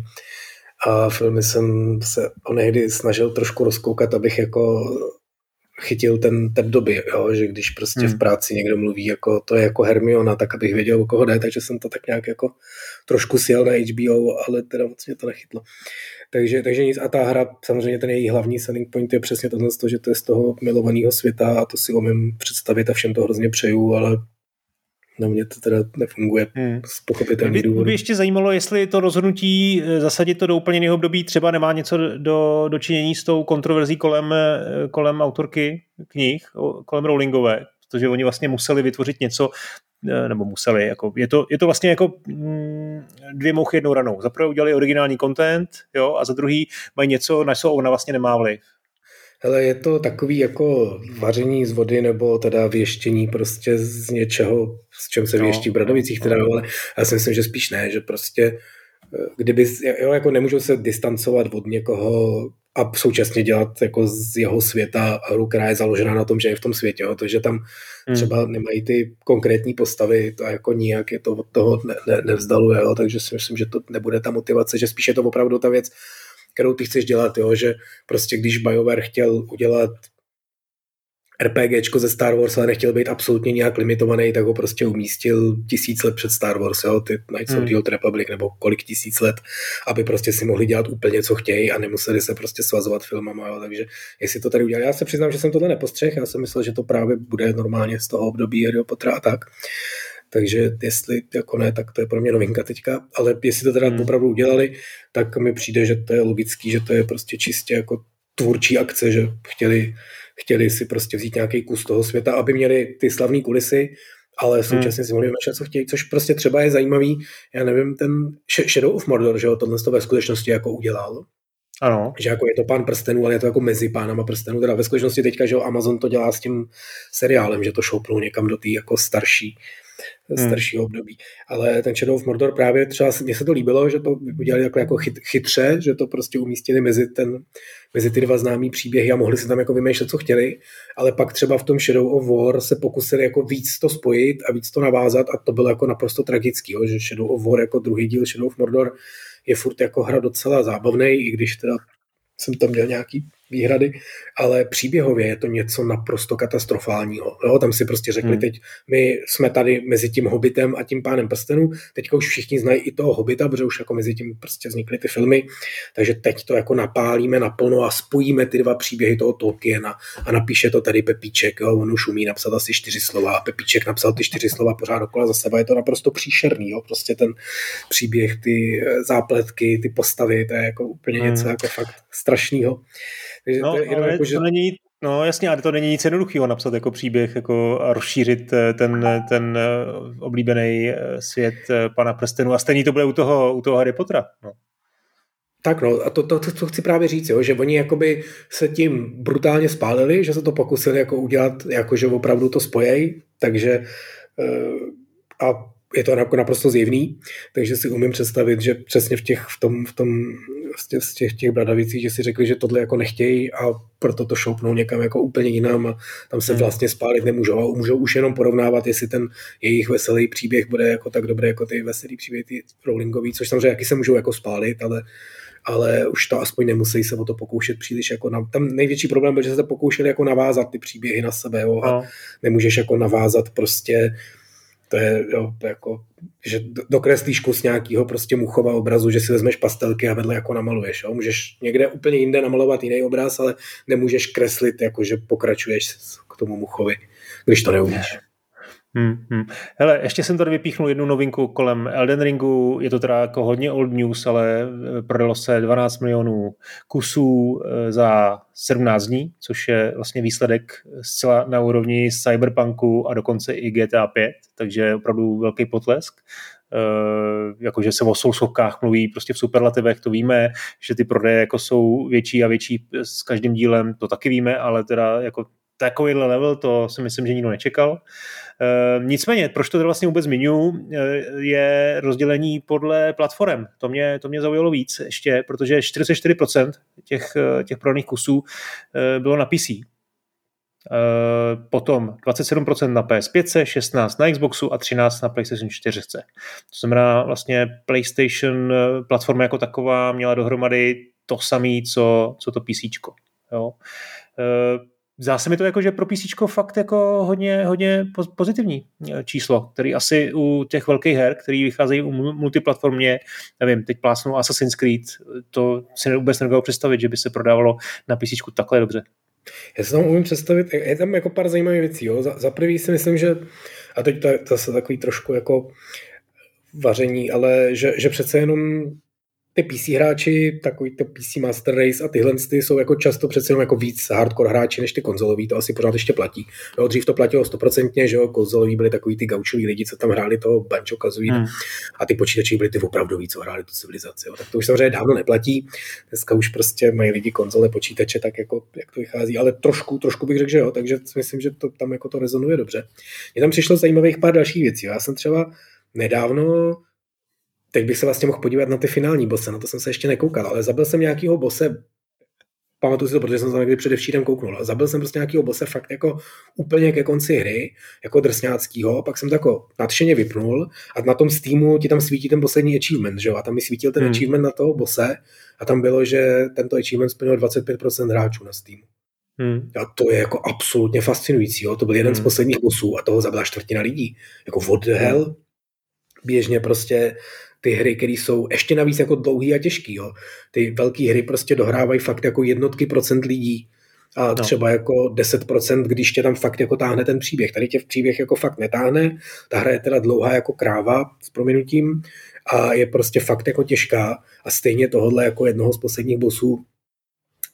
a filmy jsem se onehdy snažil trošku rozkoukat, abych jako chytil ten ten doby, jo? že když prostě hmm. v práci někdo mluví, jako to je jako Hermiona, tak abych věděl, o koho jde, takže jsem to tak nějak jako trošku sjel na HBO, ale teda moc mě to nechytlo. Takže, takže nic. A ta hra, samozřejmě ten její hlavní selling point je přesně tohle, že to je z toho milovaného světa a to si umím představit a všem to hrozně přeju, ale na mě to teda nefunguje hmm. z pochopitelných důvodů. Mě by ještě zajímalo, jestli to rozhodnutí eh, zasadit to do úplně jiného období třeba nemá něco do, do činění s tou kontroverzí kolem, eh, kolem autorky knih, kolem Rowlingové, protože oni vlastně museli vytvořit něco, eh, nebo museli, jako, je, to, je to vlastně jako mm, dvě mouchy jednou ranou. Za prvé udělali originální content, jo, a za druhý mají něco, na co ona vlastně nemá vliv. Hele, je to takový jako vaření z vody nebo teda věštění prostě z něčeho, s čem se no, věští v Bradovicích, teda, no. ale já si myslím, že spíš ne, že prostě eh, kdyby, jo, jako nemůžu se distancovat od někoho a současně dělat jako z jeho světa hru, která je založená na tom, že je v tom světě, jo, to, že tam hmm. třeba nemají ty konkrétní postavy, to jako nijak je to od toho ne, ne, nevzdaluje, jo, takže si myslím, že to nebude ta motivace, že spíš je to opravdu ta věc, kterou ty chceš dělat, jo? že prostě když BioWare chtěl udělat RPGčko ze Star Wars, ale nechtěl být absolutně nějak limitovaný, tak ho prostě umístil tisíc let před Star Wars, jo, ty Knights hmm. of the Old Republic, nebo kolik tisíc let, aby prostě si mohli dělat úplně, co chtějí a nemuseli se prostě svazovat filmama, jo, takže jestli to tady udělali, já se přiznám, že jsem tohle nepostřeh, já jsem myslel, že to právě bude normálně z toho období Harry Pottera a tak, takže jestli jako ne, tak to je pro mě novinka teďka, ale jestli to teda hmm. opravdu udělali, tak mi přijde, že to je logický, že to je prostě čistě jako tvůrčí akce, že chtěli, chtěli si prostě vzít nějaký kus toho světa, aby měli ty slavné kulisy, ale hmm. současně hmm. si mohli vymýšlet, co chtějí, což prostě třeba je zajímavý, já nevím, ten Shadow of Mordor, že jo, tohle to ve skutečnosti jako udělal, ano. Že jako je to pán prstenů, ale je to jako mezi pánama prstenů. Teda ve skutečnosti teďka, že Amazon to dělá s tím seriálem, že to šoupnou někam do té jako starší hmm. staršího období. Ale ten Shadow of Mordor právě třeba, mně se to líbilo, že to udělali jako, jako chyt, chytře, že to prostě umístili mezi, ten, mezi ty dva známý příběhy a mohli si tam jako vymýšlet, co chtěli, ale pak třeba v tom Shadow of War se pokusili jako víc to spojit a víc to navázat a to bylo jako naprosto tragický, jo, že Shadow of War jako druhý díl Shadow of Mordor je furt jako hra docela zábavný, i když teda jsem tam měl nějaký výhrady, ale příběhově je to něco naprosto katastrofálního. Jo? Tam si prostě řekli hmm. teď, my jsme tady mezi tím Hobbitem a tím pánem prstenů, teďka už všichni znají i toho Hobbita, protože už jako mezi tím prostě vznikly ty filmy, takže teď to jako napálíme naplno a spojíme ty dva příběhy toho Tolkiena a napíše to tady Pepíček, jo? on už umí napsat asi čtyři slova a Pepíček napsal ty čtyři slova pořád dokola za sebe, je to naprosto příšerný, jo? prostě ten příběh, ty zápletky, ty postavy, to je jako úplně hmm. něco jako fakt strašného. No, to, jenom ale jako, že... to, není, No jasně, ale to není nic jednoduchého napsat jako příběh jako a rozšířit eh, ten, ten eh, oblíbený eh, svět pana prstenu a stejně to bude u toho, u toho Harry Pottera. No. Tak no, a to, to, to, to chci právě říct, jo, že oni jakoby se tím brutálně spálili, že se to pokusili jako udělat, jako že opravdu to spojej, takže a je to jako naprosto zjevný, takže si umím představit, že přesně v těch, v tom, v tom z těch, těch bradavicích, že si řekli, že tohle jako nechtějí a proto to šoupnou někam jako úplně jinam a tam se hmm. vlastně spálit nemůžou a můžou už jenom porovnávat, jestli ten jejich veselý příběh bude jako tak dobrý jako ty veselý příběhy, ty Rowlingový, což samozřejmě jaký se můžou jako spálit, ale ale už to aspoň nemusí se o to pokoušet příliš jako na, tam největší problém byl, že se pokoušeli jako navázat ty příběhy na sebe jo, a no. nemůžeš jako navázat prostě to je jo, jako, že dokreslíš kus nějakého prostě muchova obrazu, že si vezmeš pastelky a vedle jako namaluješ. Jo? Můžeš někde úplně jinde namalovat jiný obraz, ale nemůžeš kreslit, jako že pokračuješ k tomu muchovi, když to neumíš. Hmm, hmm. Hele, ještě jsem tady vypíchnul jednu novinku kolem Elden Ringu, je to teda jako hodně old news, ale eh, prodalo se 12 milionů kusů eh, za 17 dní, což je vlastně výsledek zcela na úrovni Cyberpunku a dokonce i GTA 5, takže opravdu velký potlesk. Uh, jakože se o sousovkách mluví prostě v superlativech, to víme, že ty prodeje jako jsou větší a větší s každým dílem, to taky víme, ale teda jako takovýhle level, to si myslím, že nikdo nečekal. E, nicméně, proč to vlastně vůbec zmiňuji, e, je rozdělení podle platform. To mě, to mě zaujalo víc ještě, protože 44% těch, eh, těch prodaných kusů e, bylo na PC. E, potom 27% na PS5, 16 na Xboxu a 13 na PlayStation 4. To znamená vlastně PlayStation platforma jako taková měla dohromady to samé, co, co to PC. Jo. Zdá se mi to jako, že pro PC fakt jako hodně, hodně pozitivní eh, číslo, který asi u těch velkých her, který vycházejí u multiplatformě, nevím, teď plásnou Assassin's Creed, to si vůbec nedokážu představit, že by se prodávalo na PC takhle dobře. Já si tam umím představit, je tam jako pár zajímavých věcí. Jo. Za, za prvý si myslím, že, a teď to je zase takový trošku jako vaření, ale že, že přece jenom ty PC hráči, takový to PC Master Race a tyhle ty jsou jako často přece jenom jako víc hardcore hráči než ty konzolový, to asi pořád ještě platí. Jo, dřív to platilo stoprocentně, že jo, konzolový byli takový ty gaučoví lidi, co tam hráli toho Banjo Kazooie hmm. a ty počítači byli ty opravdoví, co hráli tu civilizaci. Jo. Tak to už samozřejmě dávno neplatí. Dneska už prostě mají lidi konzole, počítače, tak jako jak to vychází, ale trošku, trošku bych řekl, že jo, takže myslím, že to tam jako to rezonuje dobře. Mně tam přišlo zajímavých pár dalších věcí. Já jsem třeba nedávno teď bych se vlastně mohl podívat na ty finální bose, na to jsem se ještě nekoukal, ale zabil jsem nějakýho bose, pamatuju si to, protože jsem se někdy předevčírem kouknul, ale zabil jsem prostě nějakýho bose fakt jako úplně ke konci hry, jako drsňáckýho, pak jsem to jako nadšeně vypnul a na tom Steamu ti tam svítí ten poslední achievement, že jo? A tam mi svítil ten hmm. achievement na toho bose a tam bylo, že tento achievement splnil 25% hráčů na Steamu. Hmm. A to je jako absolutně fascinující. Jo? To byl jeden hmm. z posledních bosů a toho zabila čtvrtina lidí. Jako what the hell? Běžně prostě ty hry, které jsou ještě navíc jako dlouhý a těžký. Jo. Ty velké hry prostě dohrávají fakt jako jednotky procent lidí a no. třeba jako 10%, když tě tam fakt jako táhne ten příběh. Tady tě v příběh jako fakt netáhne, ta hra je teda dlouhá jako kráva s prominutím a je prostě fakt jako těžká a stejně tohle jako jednoho z posledních bosů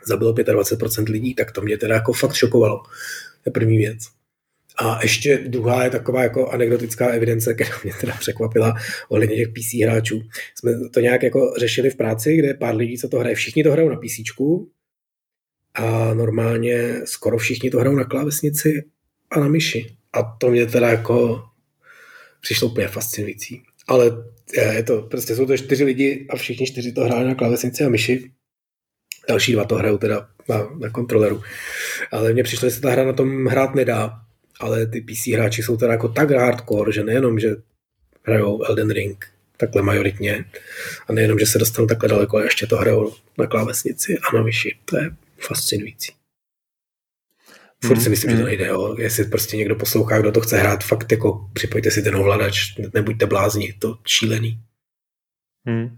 zabilo 25% lidí, tak to mě teda jako fakt šokovalo. To je první věc. A ještě druhá je taková jako anekdotická evidence, která mě teda překvapila ohledně těch PC hráčů. Jsme to nějak jako řešili v práci, kde pár lidí, co to hraje, všichni to hrajou na PC a normálně skoro všichni to hrajou na klávesnici a na myši. A to mě teda jako přišlo úplně fascinující. Ale je to, prostě jsou to čtyři lidi a všichni čtyři to hráli na klávesnici a myši. Další dva to hrajou teda na, na kontroleru. Ale mně přišlo, že se ta hra na tom hrát nedá, ale ty PC hráči jsou teda jako tak hardcore, že nejenom, že hrajou Elden Ring takhle majoritně a nejenom, že se dostanou takhle daleko, ale ještě to hrajou na klávesnici a na myši. To je fascinující. Furt si hmm, myslím, mm. že to hmm. nejde. Jo. Jestli prostě někdo poslouchá, kdo to chce hrát, fakt jako připojte si ten ovladač, nebuďte blázni, to šílený. Hmm.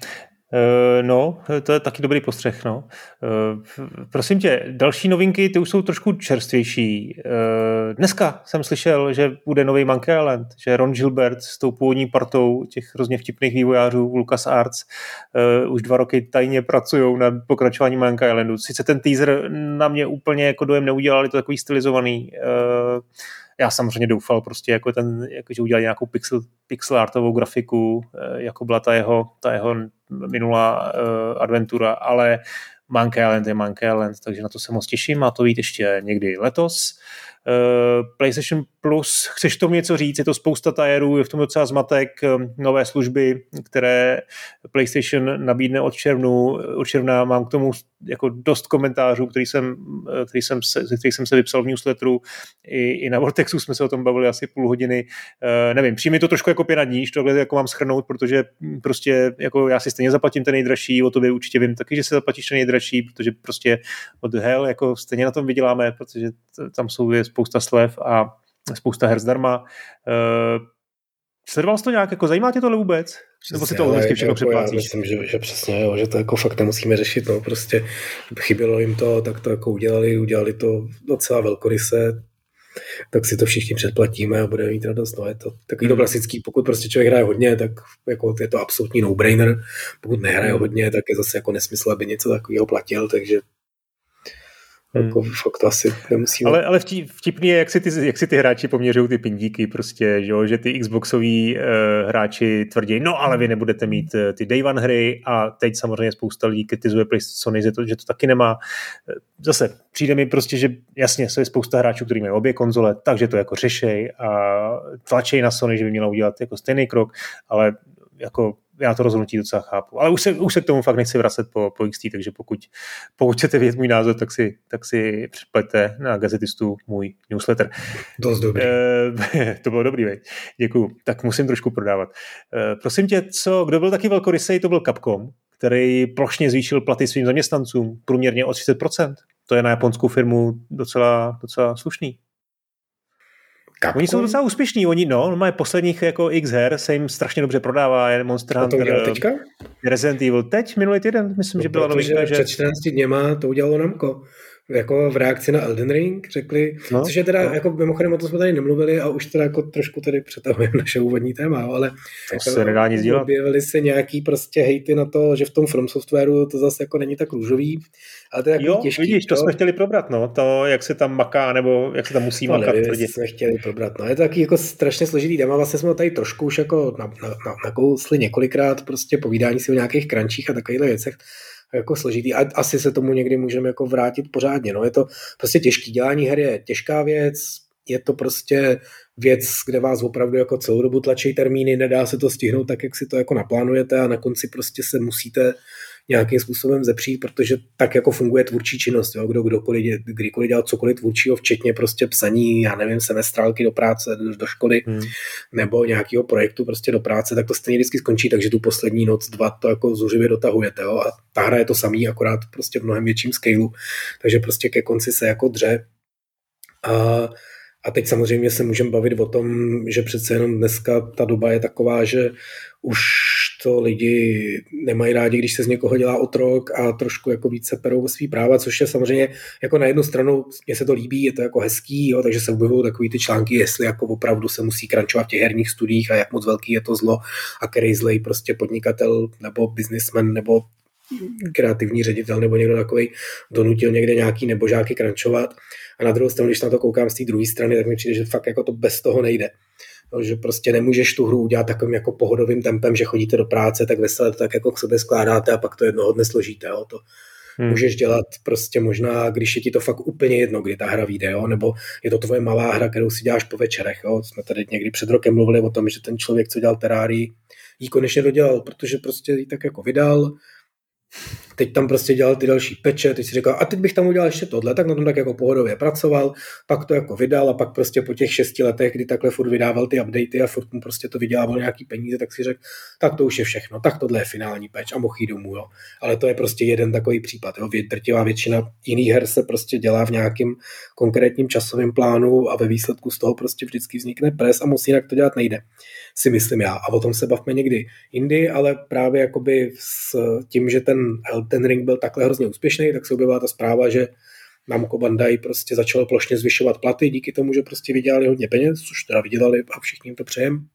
Uh, no, to je taky dobrý postřeh, no. Uh, prosím tě, další novinky, ty už jsou trošku čerstvější. Uh, dneska jsem slyšel, že bude nový Monkey Island, že Ron Gilbert s tou původní partou těch hrozně vtipných vývojářů Lucas Arts už dva roky tajně pracují na pokračování Monkey Islandu. Sice ten teaser na mě úplně jako dojem neudělal, je to takový stylizovaný. Já samozřejmě doufal prostě, jako ten, jako, že udělali nějakou pixel, pixel artovou grafiku, eh, jako byla ta jeho, ta jeho minulá uh, adventura, ale Monkey Island je Monkey Island, takže na to se moc těším. Má to být ještě někdy letos. Uh, PlayStation Plus, chceš tomu něco říct? Je to spousta tajerů, je v tom docela zmatek, nové služby, které PlayStation nabídne od červnu. Od června mám k tomu jako dost komentářů, který jsem, který jsem se, který jsem se vypsal v newsletteru. I, I na Vortexu jsme se o tom bavili asi půl hodiny. Nevím, přijmi to trošku jako pěna níž, tohle jako mám schrnout, protože prostě jako já si stejně zaplatím ten nejdražší, o tobě určitě vím taky, že se zaplatíš ten nejdražší, protože prostě od hell jako stejně na tom vyděláme, protože tam jsou je spousta slev a spousta her zdarma. Uh, sledoval jsi to nějak, jako zajímá tě tohle vůbec? Přesně, Nebo si to vždycky všechno jako Já myslím, že, že přesně, jo, že to jako fakt nemusíme řešit, no, prostě chybělo jim to, tak to jako udělali, udělali to docela velkoryse, tak si to všichni předplatíme a budeme mít radost. No, je to takový to hmm. klasický, pokud prostě člověk hraje hodně, tak jako je to absolutní no-brainer. Pokud nehraje hmm. hodně, tak je zase jako nesmysl, aby něco takového platil, takže Hmm. Jako fakt to asi nemusíme. Ale, ale vtipný je, jak si, ty, jak si ty hráči poměřují ty pindíky prostě, že, že ty Xboxoví uh, hráči tvrdí, no ale vy nebudete mít uh, ty day one hry a teď samozřejmě spousta lidí kritizuje Sony, že to, že to taky nemá. Eh, zase přijde mi prostě, že jasně, je spousta hráčů, kteří mají obě konzole, takže to jako řešej a tlačej na Sony, že by měla udělat jako stejný krok, ale jako já to rozhodnutí docela chápu. Ale už se, už se k tomu fakt nechci vracet po, po XT, takže pokud, pokud chcete vědět můj názor, tak si, tak si předplaťte na gazetistu můj newsletter. Dost dobrý. E, to bylo dobrý, veď. Děkuju. Tak musím trošku prodávat. E, prosím tě, co, kdo byl taky velkorysej, to byl Capcom, který plošně zvýšil platy svým zaměstnancům průměrně o 30%. To je na japonskou firmu docela, docela slušný. Capcom? Oni jsou docela úspěšní, oni, no, mají posledních jako x her, se jim strašně dobře prodává, je Monster Hunter. A to udělal teďka? Resident Evil teď, minulý týden, myslím, no, že byla novinka, že... před 14 dněma to udělalo Namco jako v reakci na Elden Ring řekli, no, což je teda, no. jako mimochodem o tom jsme tady nemluvili a už teda jako trošku tady přetahujeme naše úvodní téma, ale to jako, se nedá nic dělat. objevili se nějaký prostě hejty na to, že v tom From Softwareu to zase jako není tak růžový, ale to je jo, těžký. vidíš, to, to jsme chtěli probrat, no, to, jak se tam maká, nebo jak se tam musí to makat. Nevím, jsme chtěli probrat, no, je to taky jako strašně složitý téma, vlastně jsme tady trošku už jako na, na, na, nakousli několikrát prostě povídání si o nějakých krančích a takovýchhle věcech, jako složitý. A asi se tomu někdy můžeme jako vrátit pořádně. No, je to prostě těžký. Dělání her je těžká věc, je to prostě věc, kde vás opravdu jako celou dobu tlačí termíny, nedá se to stihnout tak, jak si to jako naplánujete a na konci prostě se musíte nějakým způsobem zepřít, protože tak jako funguje tvůrčí činnost. Jo? Kdo kdokoliv, kdykoliv dělal cokoliv tvůrčího, včetně prostě psaní, já nevím, semestrálky do práce, do, školy, hmm. nebo nějakého projektu prostě do práce, tak to stejně vždycky skončí, takže tu poslední noc, dva to jako zuřivě dotahujete. Jo? A ta hra je to samý, akorát prostě v mnohem větším scaleu, takže prostě ke konci se jako dře. A a teď samozřejmě se můžeme bavit o tom, že přece jenom dneska ta doba je taková, že už to lidi nemají rádi, když se z někoho dělá otrok a trošku jako více perou svý práva, což je samozřejmě jako na jednu stranu, mně se to líbí, je to jako hezký, jo, takže se objevují takový ty články, jestli jako opravdu se musí krančovat v těch herních studiích a jak moc velký je to zlo a který zlej prostě podnikatel nebo businessman nebo kreativní ředitel nebo někdo takový donutil někde nějaký nebožáky krančovat. A na druhou stranu, když na to koukám z té druhé strany, tak mi přijde, že fakt jako to bez toho nejde. No, že prostě nemůžeš tu hru udělat takovým jako pohodovým tempem, že chodíte do práce, tak veselé to tak jako k sobě skládáte a pak to jednoho dne složíte. Jo. To hmm. můžeš dělat prostě možná, když je ti to fakt úplně jedno, kdy ta hra vyjde, jo, nebo je to tvoje malá hra, kterou si děláš po večerech. Jo. Jsme tady někdy před rokem mluvili o tom, že ten člověk, co dělal Terrarii, ji konečně dodělal, protože prostě ji tak jako vydal, teď tam prostě dělal ty další peče, teď si říkal, a teď bych tam udělal ještě tohle, tak na tom tak jako pohodově pracoval, pak to jako vydal a pak prostě po těch šesti letech, kdy takhle furt vydával ty updaty a furt mu prostě to vydělával nějaký peníze, tak si řekl, tak to už je všechno, tak tohle je finální peč a mohl jít domů, jo. Ale to je prostě jeden takový případ, jo. Drtivá většina jiných her se prostě dělá v nějakém konkrétním časovém plánu a ve výsledku z toho prostě vždycky vznikne pres a moc jinak to dělat nejde. Si myslím já. A o tom se bavme někdy jindy, ale právě jakoby s tím, že ten Elden Ring byl takhle hrozně úspěšný, tak se objevila ta zpráva, že Namco Bandai prostě začalo plošně zvyšovat platy díky tomu, že prostě vydělali hodně peněz, což teda vydělali a všichni jim to přejem.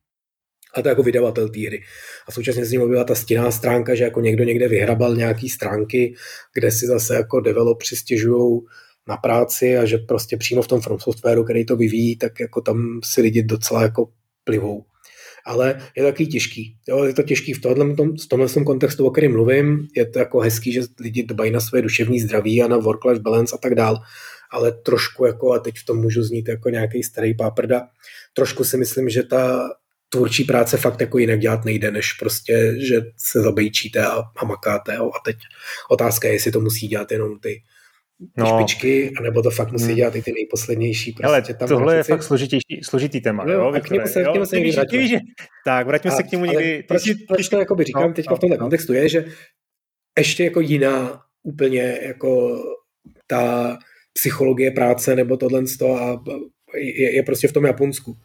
A to jako vydavatel té hry. A současně s ním byla ta stinná stránka, že jako někdo někde vyhrabal nějaký stránky, kde si zase jako developři stěžují na práci a že prostě přímo v tom From Softwareu, který to vyvíjí, tak jako tam si lidi docela jako plivou. Ale je to takový těžký. Jo, je to těžký v tomhle, tom, v tomhle kontextu, o kterém mluvím. Je to jako hezký, že lidi dbají na své duševní zdraví a na work-life balance a tak dál. Ale trošku jako, a teď v tom můžu znít jako nějaký starý páprda, trošku si myslím, že ta tvůrčí práce fakt jako jinak dělat nejde, než prostě, že se zabejčíte a, a makáte. Jo. A teď otázka je, jestli to musí dělat jenom ty no. špičky, anebo to fakt musí hmm. dělat i ty nejposlednější. Prostě Ale tam tohle je fakt složitější, složitý téma. No, jo, a k němu se, k němu se někdy vrátíme. Tak, vraťme se k němu někdy. Proč, ty, proč to jakoby říkám no, teďka no, v tomhle no. kontextu je, že ještě jako jiná úplně jako ta psychologie práce nebo tohle a je, je prostě v tom Japonsku.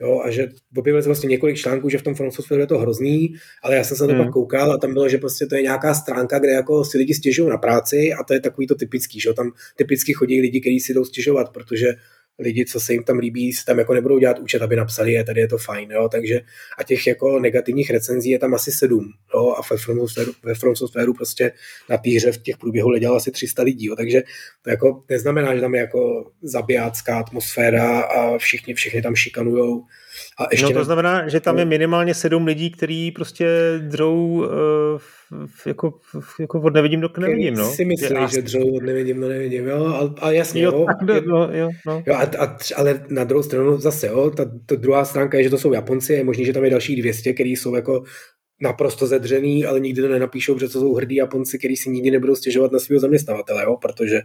Jo, a že objevil se vlastně několik článků, že v tom Software je to hrozný, ale já jsem se na to hmm. pak koukal a tam bylo, že prostě to je nějaká stránka, kde jako si lidi stěžují na práci a to je takový to typický, že jo, tam typicky chodí lidi, kteří si jdou stěžovat, protože lidi, co se jim tam líbí, si tam jako nebudou dělat účet, aby napsali, je tady je to fajn, jo? takže a těch jako negativních recenzí je tam asi sedm, jo? a ve From, Software, ve From Softwareu prostě na týře v těch průběhů ledělo asi 300 lidí, jo? takže to jako neznamená, že tam je jako zabijácká atmosféra a všichni, všichni tam šikanujou. A ještě no to ne... znamená, že tam je minimálně sedm lidí, kteří prostě drou uh, jako, jako od nevidím do nevidím, no. si myslí, že, že dřou od nevidím do nevidím, jo, a, a jasně, jo. jo, tak, no, jo, no. jo a, a, ale na druhou stranu zase, jo, ta, ta druhá stránka je, že to jsou Japonci, je možný, že tam je dalších 200, který jsou jako naprosto zedřený, ale nikdy to nenapíšou, protože to jsou hrdí Japonci, kteří si nikdy nebudou stěžovat na svého zaměstnavatele, jo? protože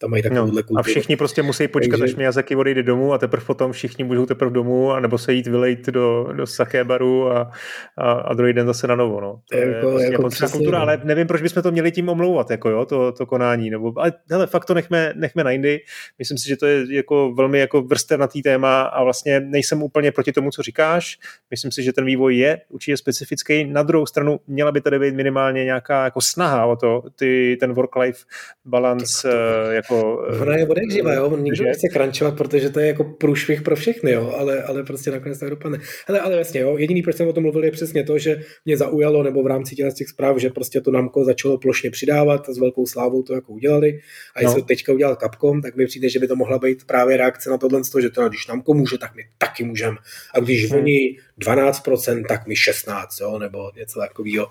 tam mají takovou no, kulturu. A všichni prostě musí počkat, Takže... až Miyazaki odejde domů a teprve potom všichni můžou teprve domů, anebo se jít vylejt do, do saké baru a, a, a druhý den zase na novo. No. To je, jako, prostě jako přesně, kultura, no. ale nevím, proč bychom to měli tím omlouvat, jako jo, to, to konání. Nebo, ale hele, fakt to nechme, nechme na jindy. Myslím si, že to je jako velmi jako vrstevnatý téma a vlastně nejsem úplně proti tomu, co říkáš. Myslím si, že ten vývoj je určitě specifický. Na druhou stranu měla by tady být minimálně nějaká jako snaha o to, ty, ten work-life balance to, to, jako jako... Ona je odek živa, jo, nikdo nechce crunchovat, protože to je jako průšvih pro všechny, jo, ale, ale prostě nakonec tak dopadne. Ale, ale jasně, jo, jediný, proč jsem o tom mluvil, je přesně to, že mě zaujalo, nebo v rámci těch, těch zpráv, že prostě to Namco začalo plošně přidávat a s velkou slávou to jako udělali. A jestli no. to teďka udělal Capcom, tak mi přijde, že by to mohla být právě reakce na tohle, že to, když Namco může, tak my taky můžeme. A když hmm. oni 12%, tak mi 16, jo, nebo něco takového.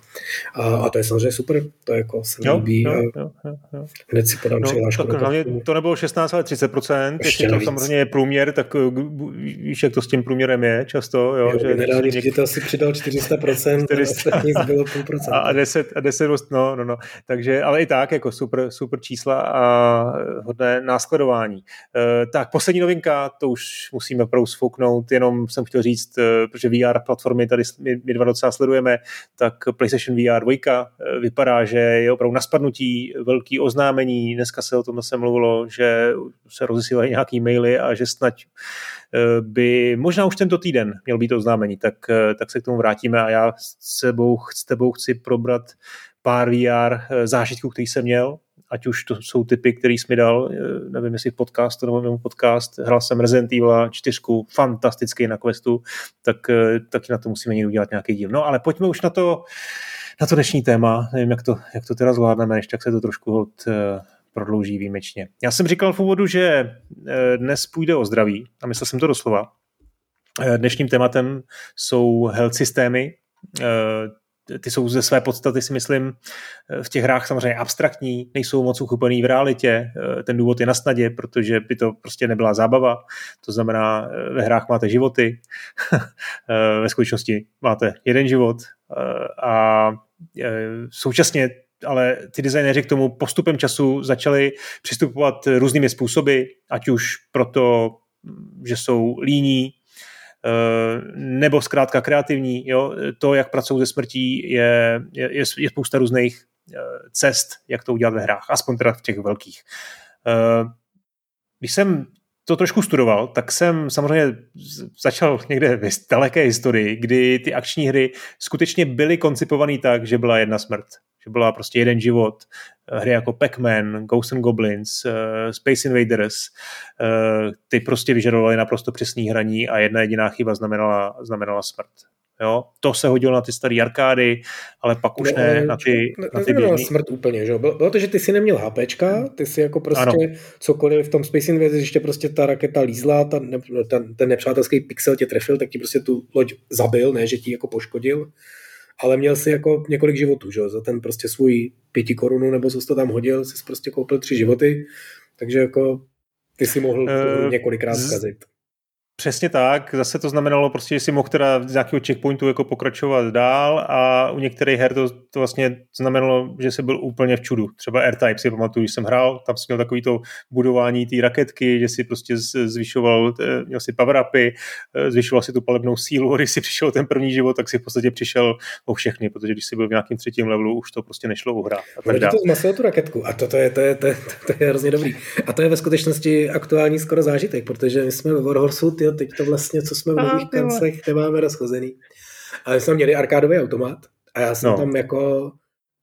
A, a, to je samozřejmě super, to jako se mi jo, líbí. Jo, jo, jo, jo. Hned si podám no, přihlášku. Tak hlavně to nebylo 16, ale 30%, Ještě to samozřejmě je průměr, tak eh, víš, jak to s tím průměrem je často. Jo, jo že generální ředitel si přidal 400%, 400 a bylo půl procent. A 10, a 10 no, no, no. Takže, ale i tak, jako super, super čísla a hodné následování. Uh, tak, poslední novinka, to už musíme opravdu sfouknout, jenom jsem chtěl říct, uh, protože VR platformy tady my, my dva docela sledujeme, tak PlayStation VR 2 eh, vypadá, že je opravdu na spadnutí, velký oznámení, dneska se o tom se mluvilo, že se rozesílají nějaký maily a že snad eh, by možná už tento týden měl být oznámení, tak, eh, tak se k tomu vrátíme a já s tebou, s tebou chci probrat pár VR zážitků, který jsem měl, ať už to jsou typy, který jsi mi dal, eh, nevím jestli podcast nebo mimo podcast, hrál jsem Resident Evil 4, fantastický na questu, tak eh, taky na to musíme někdy udělat nějaký díl. No ale pojďme už na to, na to dnešní téma, nevím, jak to, jak to teda zvládneme, než tak se to trošku hod, eh, prodlouží výjimečně. Já jsem říkal v úvodu, že dnes půjde o zdraví a myslel jsem to doslova. Dnešním tématem jsou health systémy, ty jsou ze své podstaty, si myslím, v těch hrách samozřejmě abstraktní, nejsou moc uchopený v realitě. Ten důvod je na snadě, protože by to prostě nebyla zábava. To znamená, ve hrách máte životy, ve skutečnosti máte jeden život a současně ale ty designéři k tomu postupem času začali přistupovat různými způsoby, ať už proto, že jsou líní, Eh, nebo zkrátka kreativní. Jo? To, jak pracují ze smrtí, je, je, je spousta různých eh, cest, jak to udělat ve hrách, aspoň teda v těch velkých. Eh, když jsem to trošku studoval, tak jsem samozřejmě začal někde v daleké historii, kdy ty akční hry skutečně byly koncipované tak, že byla jedna smrt. Že byla prostě jeden život. Hry jako Pac-Man, Ghosts and Goblins, uh, Space Invaders, uh, ty prostě vyžadovaly naprosto přesný hraní a jedna jediná chyba znamenala, znamenala smrt. Jo? To se hodilo na ty staré arkády, ale pak už no, ne na ty, ne, na ty běžný. smrt úplně, že? Bylo, bylo to, že ty si neměl HPčka, ty si jako prostě ano. cokoliv v tom Space Invaders, ještě prostě ta raketa lízla, ta, ten, ten nepřátelský pixel tě trefil, tak ti prostě tu loď zabil, ne, že ti jako poškodil, ale měl si jako několik životů, že? Za ten prostě svůj pěti korunu, nebo co to tam hodil, jsi prostě koupil tři životy, takže jako ty si mohl uh, několikrát zkazit. Přesně tak, zase to znamenalo prostě, že si mohl teda z nějakého checkpointu jako pokračovat dál a u některých her to, to vlastně znamenalo, že se byl úplně v čudu. Třeba R-Type si pamatuju, když jsem hrál, tam jsi měl takový to budování té raketky, že si prostě zvyšoval, eh, měl si power upy, eh, zvyšoval si tu palebnou sílu, když si přišel ten první život, tak si v podstatě přišel o všechny, protože když si byl v nějakém třetím levelu, už to prostě nešlo uhrát. A tak to zmasilo tu raketku a to, to, je, to, je, to, je, to je hrozně dobrý. A to je ve skutečnosti aktuální skoro zážitek, protože my jsme ve Warhorsu, ty teď to vlastně, co jsme v nových kanclech nemáme rozchozený. Ale jsme měli arkádový automat a já jsem no. tam jako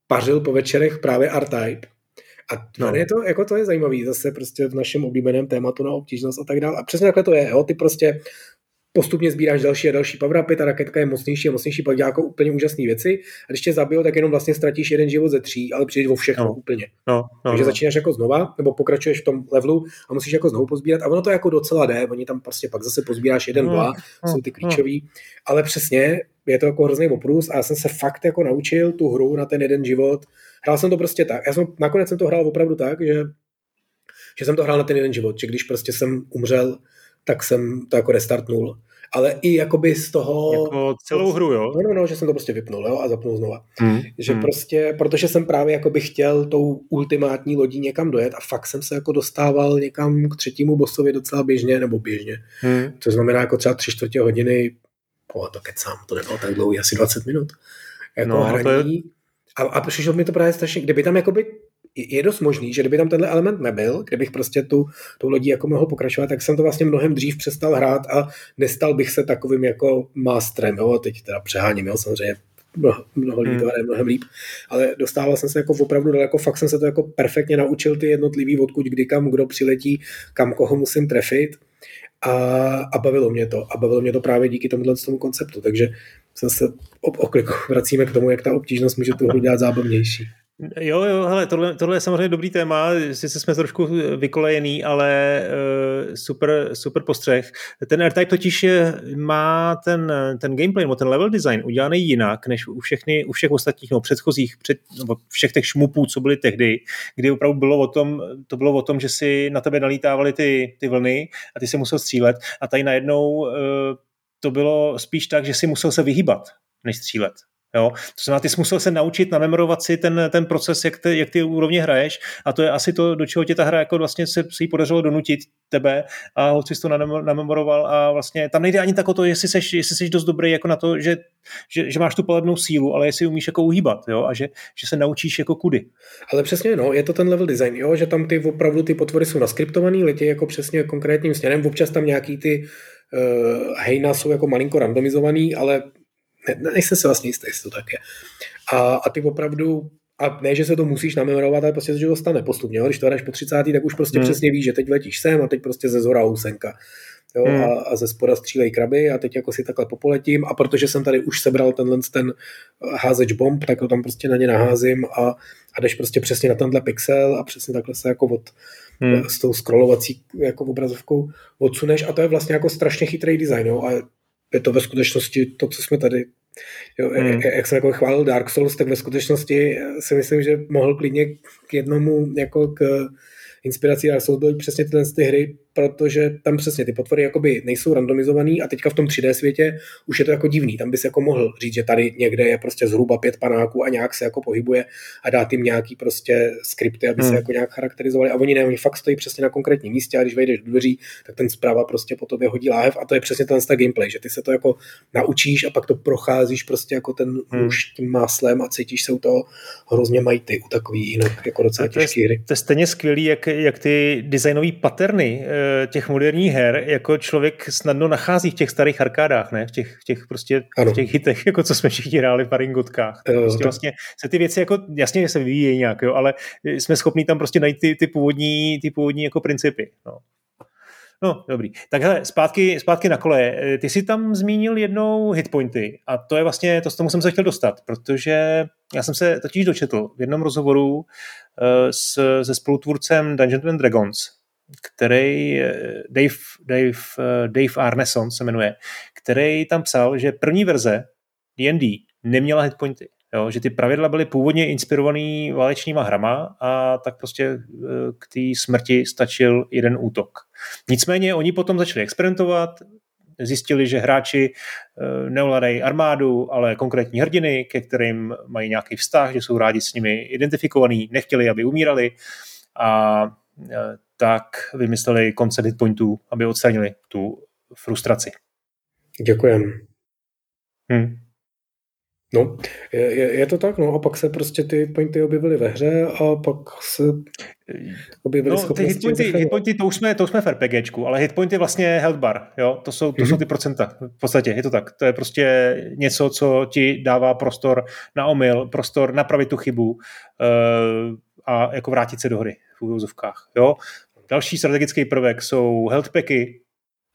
pařil po večerech právě R-Type. A no. je to, jako to je zajímavý, zase prostě v našem oblíbeném tématu na obtížnost a tak dále. A přesně takhle to je, jo? ty prostě postupně sbíráš další a další power ta raketka je mocnější a mocnější, pak dělá jako úplně úžasné věci. A když tě zabil, tak jenom vlastně ztratíš jeden život ze tří, ale přijdeš o všechno no. úplně. No, no, Takže no. začínáš jako znova, nebo pokračuješ v tom levelu a musíš jako znovu pozbírat. A ono to jako docela jde, oni tam prostě pak zase pozbíráš jeden, no, dva, no, jsou ty klíčový. No. Ale přesně, je to jako hrozný oprus a já jsem se fakt jako naučil tu hru na ten jeden život. Hrál jsem to prostě tak. Já jsem, nakonec jsem to hrál opravdu tak, že, že jsem to hrál na ten jeden život, že když prostě jsem umřel, tak jsem to jako restartnul ale i jakoby z toho... Jako celou hru, jo? No, no, no, že jsem to prostě vypnul, jo, a zapnul znova. Hmm. Že hmm. prostě, protože jsem právě jakoby chtěl tou ultimátní lodí někam dojet a fakt jsem se jako dostával někam k třetímu bossovi docela běžně, nebo běžně. Hmm. To znamená jako třeba tři čtvrtě hodiny, o, to kecám, to nebylo tak dlouhý, asi 20 minut. Jako no, hraní. To je... A, a přišlo mi to právě strašně, kdyby tam jakoby je dost možný, že kdyby tam tenhle element nebyl, kdybych prostě tu, tu lodí jako mohl pokračovat, tak jsem to vlastně mnohem dřív přestal hrát a nestal bych se takovým jako masterem, jo, teď teda přeháním, jo, samozřejmě mnoho, mnoho to hmm. mnohem líp, ale dostával jsem se jako opravdu daleko, fakt jsem se to jako perfektně naučil ty jednotlivý, odkud kdy kam kdo přiletí, kam koho musím trefit a, a bavilo mě to. A bavilo mě to právě díky tomuhle tomu konceptu, takže zase o, vracíme k tomu, jak ta obtížnost může tu hru dělat zábavnější. Jo, jo, hele, tohle, tohle je samozřejmě dobrý téma, sice jsme trošku vykolejený, ale uh, super, super postřeh. Ten R-Type totiž je, má ten, ten gameplay nebo ten level design udělaný jinak, než u, všechny, u všech ostatních, no, předchozích, před, nebo všech těch šmupů, co byly tehdy, kdy opravdu bylo o tom, to bylo o tom, že si na tebe nalítávaly ty, ty vlny a ty se musel střílet a tady najednou uh, to bylo spíš tak, že si musel se vyhýbat, než střílet. Jo? To znamená, ty jsi musel se naučit namemorovat si ten, ten proces, jak, ty, jak ty úrovně hraješ a to je asi to, do čeho tě ta hra jako vlastně se, se jí podařilo donutit tebe a hoci jsi to namemoroval a vlastně tam nejde ani tak o to, jestli jsi, jestli jsi dost dobrý jako na to, že, že, že máš tu palebnou sílu, ale jestli umíš jako uhýbat jo? a že, že se naučíš jako kudy. Ale přesně, no, je to ten level design, jo? že tam ty opravdu ty potvory jsou naskriptovaný, letí jako přesně konkrétním směrem, občas tam nějaký ty uh, hejna jsou jako malinko randomizovaný, ale ne, nejsem si vlastně jistý, jestli to tak je. A, a ty opravdu a ne, že se to musíš namemorovat, ale prostě, že to stane postupně. Jo? Když to hraješ po 30. tak už prostě hmm. přesně víš, že teď letíš sem a teď prostě ze zhora housenka. Jo? Hmm. A, a ze spoda střílej kraby a teď jako si takhle popoletím a protože jsem tady už sebral tenhle ten házeč bomb, tak ho tam prostě na ně naházím a, a jdeš prostě přesně na tenhle pixel a přesně takhle se jako od, hmm. s tou scrollovací jako obrazovkou odsuneš a to je vlastně jako strašně chytrý design. Jo? A je to ve skutečnosti to, co jsme tady Jo, hmm. Jak jsem jako chválil Dark Souls, tak ve skutečnosti si myslím, že mohl klidně k jednomu jako k inspirací Dark Souls byly přesně tyhle ty hry, protože tam přesně ty potvory jakoby nejsou randomizovaný a teďka v tom 3D světě už je to jako divný. Tam bys jako mohl říct, že tady někde je prostě zhruba pět panáků a nějak se jako pohybuje a dát jim nějaký prostě skripty, aby hmm. se jako nějak charakterizovali. A oni ne, oni fakt stojí přesně na konkrétním místě a když vejdeš do dveří, tak ten zpráva prostě po tobě hodí láhev a to je přesně ten gameplay, že ty se to jako naučíš a pak to procházíš prostě jako ten hmm. už tím máslem a cítíš se u toho hrozně majty u takový jinak jako docela těžké hry. To je stejně skvělý, jak, jak ty designové paterny eh, těch moderních her jako člověk snadno nachází v těch starých arkádách, ne? V těch, v těch prostě ano. v těch hitech, jako co jsme všichni hráli v Paringotkách. Prostě vlastně se ty věci jako, jasně, se vyvíjejí nějak, jo, ale jsme schopni tam prostě najít ty, ty původní, ty původní jako principy. No. No, dobrý. Takhle, zpátky, zpátky na kole. Ty jsi tam zmínil jednou hitpointy a to je vlastně, to s tomu jsem se chtěl dostat, protože já jsem se totiž dočetl v jednom rozhovoru uh, s, se spolutvůrcem Dungeons and Dragons, který eh, Dave, Dave, uh, Dave Arneson se jmenuje, který tam psal, že první verze D&D neměla hitpointy. Jo, že ty pravidla byly původně inspirovaný válečníma hrama a tak prostě e, k té smrti stačil jeden útok. Nicméně oni potom začali experimentovat, zjistili, že hráči neovládají armádu, ale konkrétní hrdiny, ke kterým mají nějaký vztah, že jsou rádi s nimi identifikovaní, nechtěli, aby umírali a tak vymysleli koncept hitpointů, aby odstranili tu frustraci. Děkujem. Hmm. No, je, je, je to tak, no a pak se prostě ty pointy objevily ve hře a pak se objevily no, ty hitpointy, hitpointy, to už jsme, to už jsme v RPGčku, ale hitpointy vlastně health bar, jo, to jsou, to mm-hmm. jsou mhm. ty procenta, v podstatě je to tak, to je prostě něco, co ti dává prostor na omyl, prostor napravit tu chybu uh, a jako vrátit se do hry v úvozovkách, jo. Další strategický prvek jsou health packy,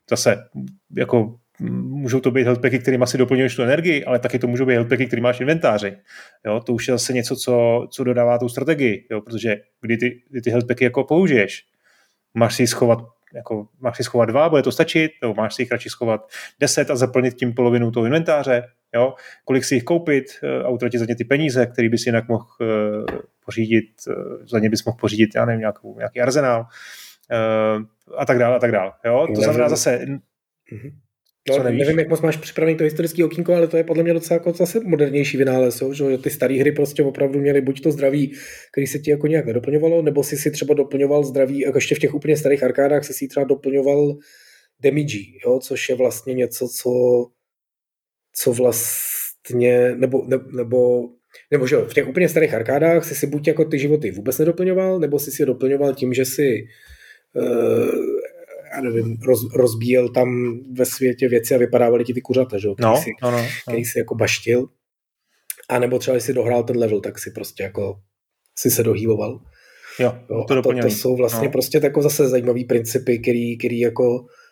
zase jako můžou to být healthpacky, kterým asi doplňuješ tu energii, ale taky to můžou být healthpacky, který máš inventáři. Jo, to už je zase něco, co, co dodává tu strategii, jo, protože kdy ty, kdy ty healthpacky jako použiješ, máš si schovat jako máš si schovat dva, bude to stačit, nebo máš si jich radši schovat deset a zaplnit tím polovinu toho inventáře, jo? kolik si jich koupit eh, a utratit za ně ty peníze, který bys jinak mohl uh, pořídit, uh, za ně bys mohl pořídit, já nevím, nějakou, nějaký arzenál uh, a tak dále a tak dále. Jo? To znamená zase... Mm-hmm. No, co nevím, jak moc máš připravený to historický okýnko, ale to je podle mě docela jako zase modernější vynález, jo? že ty staré hry prostě opravdu měly buď to zdraví, který se ti jako nějak nedoplňovalo, nebo si si třeba doplňoval zdraví, jako ještě v těch úplně starých arkádách si si třeba doplňoval damage, jo? což je vlastně něco, co, co vlastně, nebo, ne, nebo nebo že v těch úplně starých arkádách si si buď jako ty životy vůbec nedoplňoval, nebo si si doplňoval tím, že si uh, já nevím, roz, rozbíjel tam ve světě věci a vypadávaly ti ty kuřata, že? Který, no, si, no, no, no. který si jako baštil. A nebo třeba, když si dohrál ten level, tak si prostě jako si se dohývoval. Jo, jo to, to, to jsou vlastně no. prostě tako zase zajímavý principy, který, který jako eh,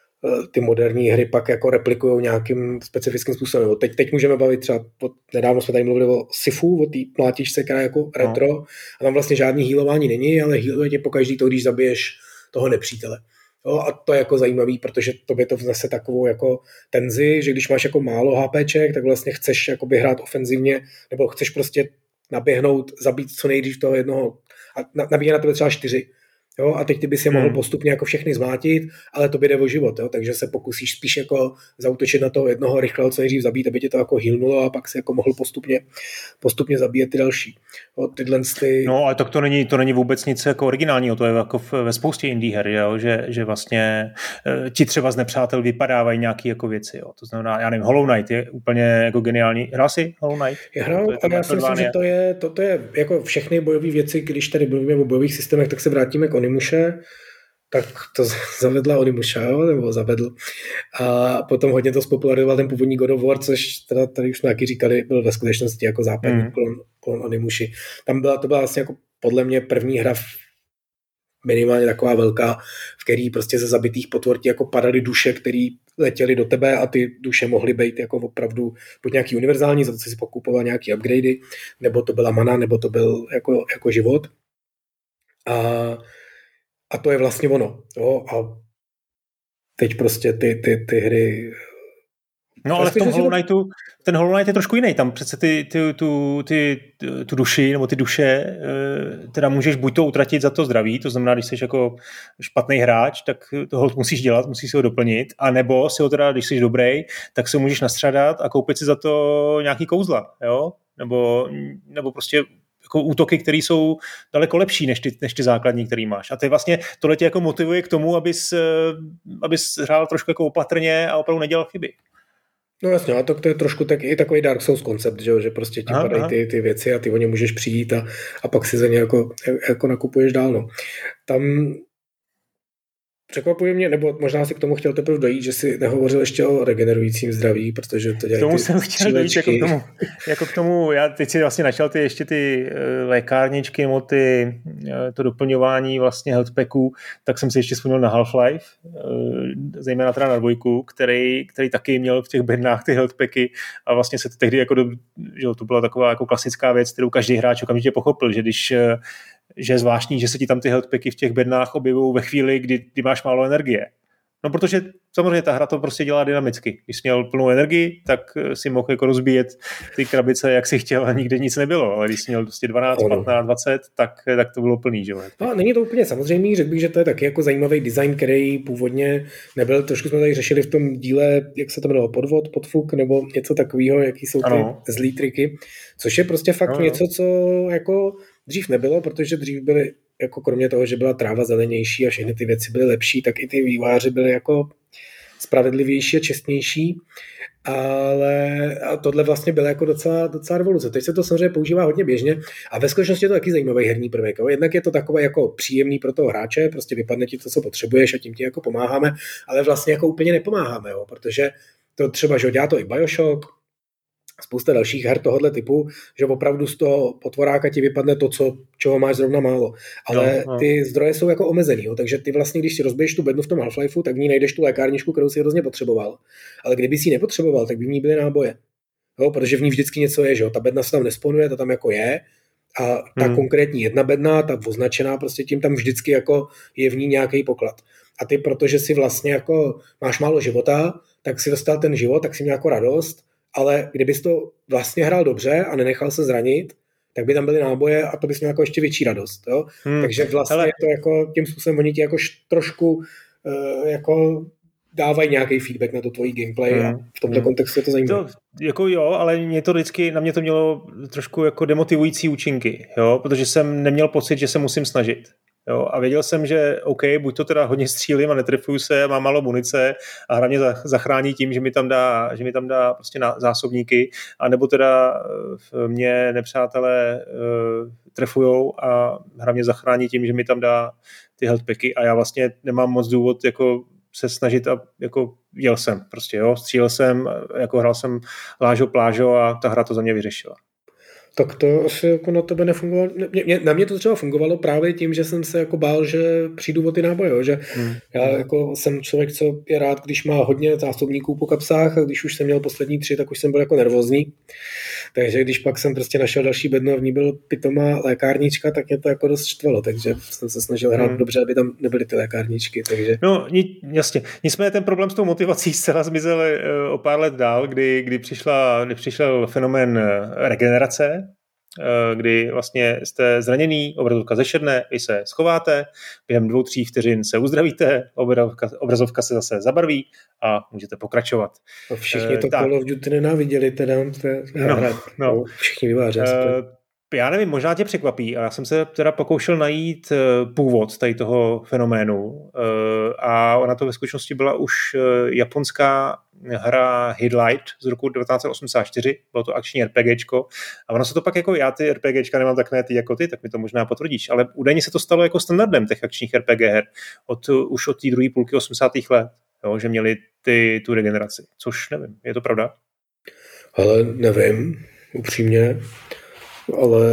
ty moderní hry pak jako replikují nějakým specifickým způsobem. Teď, teď můžeme bavit třeba, pod, nedávno jsme tady mluvili o Sifu, o té mlátičce, která je jako retro, no. a tam vlastně žádný hýlování není, ale hýluje tě pokaždý to, když zabiješ toho nepřítele. Jo, a to je jako zajímavý, protože to by to vnese takovou jako tenzi, že když máš jako málo HPček, tak vlastně chceš jakoby hrát ofenzivně, nebo chceš prostě naběhnout, zabít co nejdřív toho jednoho a nabíje na tebe třeba čtyři Jo, a teď ty bys je mohl hmm. postupně jako všechny zmátit, ale to by jde o život, jo, takže se pokusíš spíš jako zautočit na toho jednoho rychle, co nejdřív zabít, aby tě to jako hilnulo a pak si jako mohl postupně, postupně zabíjet ty další. Jo, tyhle ty... No ale tak to není, to není vůbec nic jako originálního, to je jako v, ve spoustě indie her, jo, že, že vlastně e, ti třeba z nepřátel vypadávají nějaké jako věci, jo. to znamená, já nevím, Hollow Knight je úplně jako geniální. Hrál jsi Hollow Knight? Já hrál, ale já si myslím, že to je, to, to je jako všechny bojové věci, když tady mluvíme o bojových systémech, tak se vrátíme k Onimuše, tak to zavedla Onimusha, jo, nebo zavedl. A potom hodně to spopularizoval ten původní God of War, což teda tady už jsme taky říkali, byl ve skutečnosti jako západní mm. klon, klon Onimushi. Tam byla, to byla vlastně jako podle mě první hra minimálně taková velká, v který prostě ze zabitých potvortí jako padaly duše, které letěly do tebe a ty duše mohly být jako opravdu buď nějaký univerzální, za to si pokupoval nějaký upgradey, nebo to byla mana, nebo to byl jako, jako život. A a to je vlastně ono. Jo? A teď prostě ty, ty, ty hry No ale v tom Hollow Knightu, ten Hollow Knight je trošku jiný, tam přece ty, ty, tu, ty, tu duši nebo ty duše eh, teda můžeš buď to utratit za to zdraví, to znamená, když jsi jako špatný hráč, tak toho musíš dělat, musíš si ho doplnit, a nebo si ho teda, když jsi dobrý, tak se můžeš nastřadat a koupit si za to nějaký kouzla, jo? Nebo, nebo prostě jako útoky, které jsou daleko lepší než ty, než ty základní, který máš. A ty vlastně tohle tě jako motivuje k tomu, abys, eh, abys hrál trošku jako opatrně a opravdu nedělal chyby. No jasně, a to, to je trošku tak, i takový Dark Souls koncept, že, že prostě ti padají ty, ty věci a ty o ně můžeš přijít a, a pak si za ně jako, jako nakupuješ dál. No. Tam překvapuje mě, nebo možná si k tomu chtěl teprve dojít, že si nehovořil ještě o regenerujícím zdraví, protože to dělají K tomu jsem chtěl dojít jako k tomu, jako k tomu, já teď si vlastně načal ty ještě ty eh, lékárničky nebo ty, eh, to doplňování vlastně healthpacků, tak jsem si ještě vzpomněl na Half-Life, eh, zejména teda na dvojku, který, který taky měl v těch bednách ty healthpacky a vlastně se to tehdy jako, do, že to byla taková jako klasická věc, kterou každý hráč okamžitě pochopil, že když že je zvláštní, že se ti tam ty healthpacky v těch bednách objevují ve chvíli, kdy, kdy máš málo energie. No protože samozřejmě ta hra to prostě dělá dynamicky. Když jsi měl plnou energii, tak eh, si mohl jako rozbíjet ty krabice, jak si chtěl a nikde nic nebylo. Ale když jsi měl prostě 12, 15, 20, tak, eh, tak to bylo plný. Že? No, není to úplně samozřejmý, řekl bych, že to je taky jako zajímavý design, který původně nebyl. Trošku jsme tady řešili v tom díle, jak se to jmenovalo, podvod, podfuk nebo něco takového, jaký jsou ty ano. zlý triky. Což je prostě fakt ano. něco, co jako dřív nebylo, protože dřív byly jako kromě toho, že byla tráva zelenější a všechny ty věci byly lepší, tak i ty výváři byly jako spravedlivější a čestnější, ale a tohle vlastně bylo jako docela, docela revoluce. Teď se to samozřejmě používá hodně běžně a ve skutečnosti je to taky zajímavý herní prvek. Jo. Jednak je to takové jako příjemný pro toho hráče, prostě vypadne ti to, co potřebuješ a tím ti jako pomáháme, ale vlastně jako úplně nepomáháme, jo, protože to třeba, že dělá to i Bioshock, spousta dalších her tohohle typu, že opravdu z toho potvoráka ti vypadne to, co, čeho máš zrovna málo. Ale no, no. ty zdroje jsou jako omezený, jo, takže ty vlastně, když si rozbiješ tu bednu v tom Half-Lifeu, tak v ní najdeš tu lékárničku, kterou si hrozně potřeboval. Ale kdyby si ji nepotřeboval, tak by v ní byly náboje. Jo, protože v ní vždycky něco je, že jo, ta bedna se tam nesponuje, ta tam jako je, a ta hmm. konkrétní jedna bedna, ta označená prostě tím tam vždycky jako je v ní nějaký poklad. A ty, protože si vlastně jako máš málo života, tak si dostal ten život, tak si měl jako radost ale kdybys to vlastně hrál dobře a nenechal se zranit, tak by tam byly náboje a to bys měl jako ještě větší radost. Jo? Hmm. Takže vlastně Hele. to jako tím způsobem oni ti jako trošku uh, jako dávají nějaký feedback na to tvojí gameplay hmm. a v tomto hmm. kontextu je to zajímavé. To, jako jo, ale mě to vždycky, na mě to mělo trošku jako demotivující účinky, jo, protože jsem neměl pocit, že se musím snažit. Jo, a věděl jsem, že OK, buď to teda hodně střílím a netrefuju se, mám málo munice a hlavně zachrání tím, že mi tam dá, že mi tam dá prostě na zásobníky, anebo teda eh, mě nepřátelé uh, trefujou a hlavně zachrání tím, že mi tam dá ty healthpacky. A já vlastně nemám moc důvod jako se snažit a jako jel jsem prostě, jo, střílel jsem, jako hrál jsem lážo plážo a ta hra to za mě vyřešila tak to asi jako na tebe nefungovalo. Mě, mě, na mě to třeba fungovalo právě tím, že jsem se jako bál, že přijdu o ty náboje, že hmm. já jako jsem člověk, co je rád, když má hodně zásobníků po kapsách a když už jsem měl poslední tři, tak už jsem byl jako nervózní. Takže když pak jsem prostě našel další bedno a v ní byl pitomá lékárnička, tak mě to jako dost štvalo, takže jsem se snažil hrát hmm. dobře, aby tam nebyly ty lékárničky. Takže... No, jasně. Nicméně ten problém s tou motivací zcela zmizel eh, o pár let dál, kdy, kdy, přišla, kdy přišel fenomén eh, regenerace, kdy vlastně jste zraněný, obrazovka zešedne, vy se schováte, během dvou, tří vteřin se uzdravíte, obrazovka, obrazovka se zase zabarví a můžete pokračovat. A všichni to uh, Call of Duty nenáviděli, teda no, no, no. všichni vyváři. Uh, já nevím, možná tě překvapí, ale já jsem se teda pokoušel najít původ tady toho fenoménu a ona to ve skutečnosti byla už japonská hra Headlight z roku 1984, bylo to akční RPGčko a ono se to pak jako já ty RPGčka nemám tak ne ty jako ty, tak mi to možná potvrdíš, ale údajně se to stalo jako standardem těch akčních RPG her od, už od té druhé půlky 80. let, jo, že měli ty, tu regeneraci, což nevím, je to pravda? Ale nevím, upřímně ale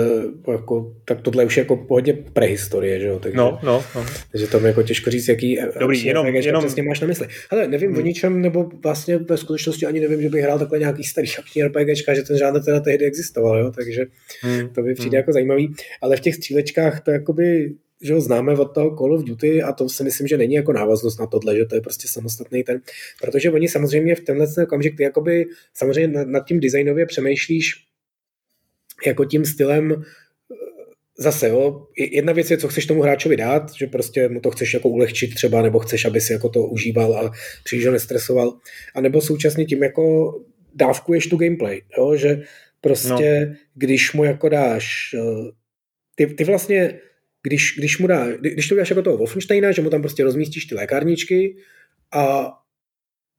jako, tak tohle už je jako hodně prehistorie, že jo? Takže, no, no, no. takže tam jako těžko říct, jaký Dobrý, jenom, jenom... přesně máš na mysli. Ale nevím hmm. o ničem, nebo vlastně ve skutečnosti ani nevím, že bych hrál takhle nějaký starý akční RPGčka, že ten žádný teda tehdy existoval, jo? takže hmm. to by přijde hmm. jako zajímavý. Ale v těch střílečkách to jakoby že ho známe od toho Call of Duty a to si myslím, že není jako návaznost na tohle, že to je prostě samostatný ten, protože oni samozřejmě v tenhle okamžik ty jakoby samozřejmě nad, nad tím designově přemýšlíš, jako tím stylem eh, zase, jo, jedna věc je, co chceš tomu hráčovi dát, že prostě mu to chceš jako ulehčit třeba, nebo chceš, aby si jako to užíval a příliš ho nestresoval, a nebo současně tím jako dávkuješ tu gameplay, jo, že prostě, no. když mu jako dáš, eh, ty, ty vlastně, když, když mu dá, když to dáš jako toho Wolfensteina, že mu tam prostě rozmístíš ty lékárničky a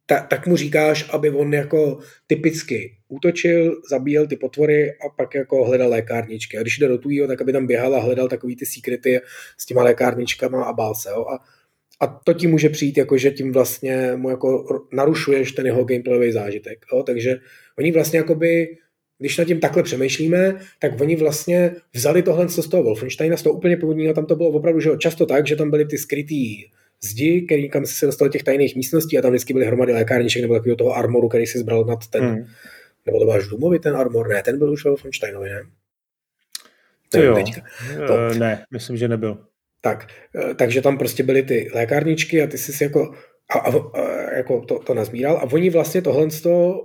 ta, tak mu říkáš, aby on jako typicky útočil, zabíjel ty potvory a pak jako hledal lékárničky. A když jde do tujího, tak aby tam běhal a hledal takový ty sekrety s těma lékárničkama a bál se. Jo? A, a to ti může přijít, jako že tím vlastně mu jako narušuješ ten jeho gameplayový zážitek. Jo? Takže oni vlastně jakoby když nad tím takhle přemýšlíme, tak oni vlastně vzali tohle z toho Wolfensteina, z toho úplně původního, tam to bylo opravdu že často tak, že tam byly ty skrytý zdi, který kam se dostal těch tajných místností a tam vždycky byly hromady lékárniček nebo takového toho armoru, který si zbral nad ten, hmm. nebo to byl až Důmový ten armor, ne, ten byl už Wolfensteinovi, ne? To jo, to. Uh, ne, myslím, že nebyl. Tak, eh, takže tam prostě byly ty lékárničky a ty jsi si jako a, a, a jako to, to nazbíral a oni vlastně tohle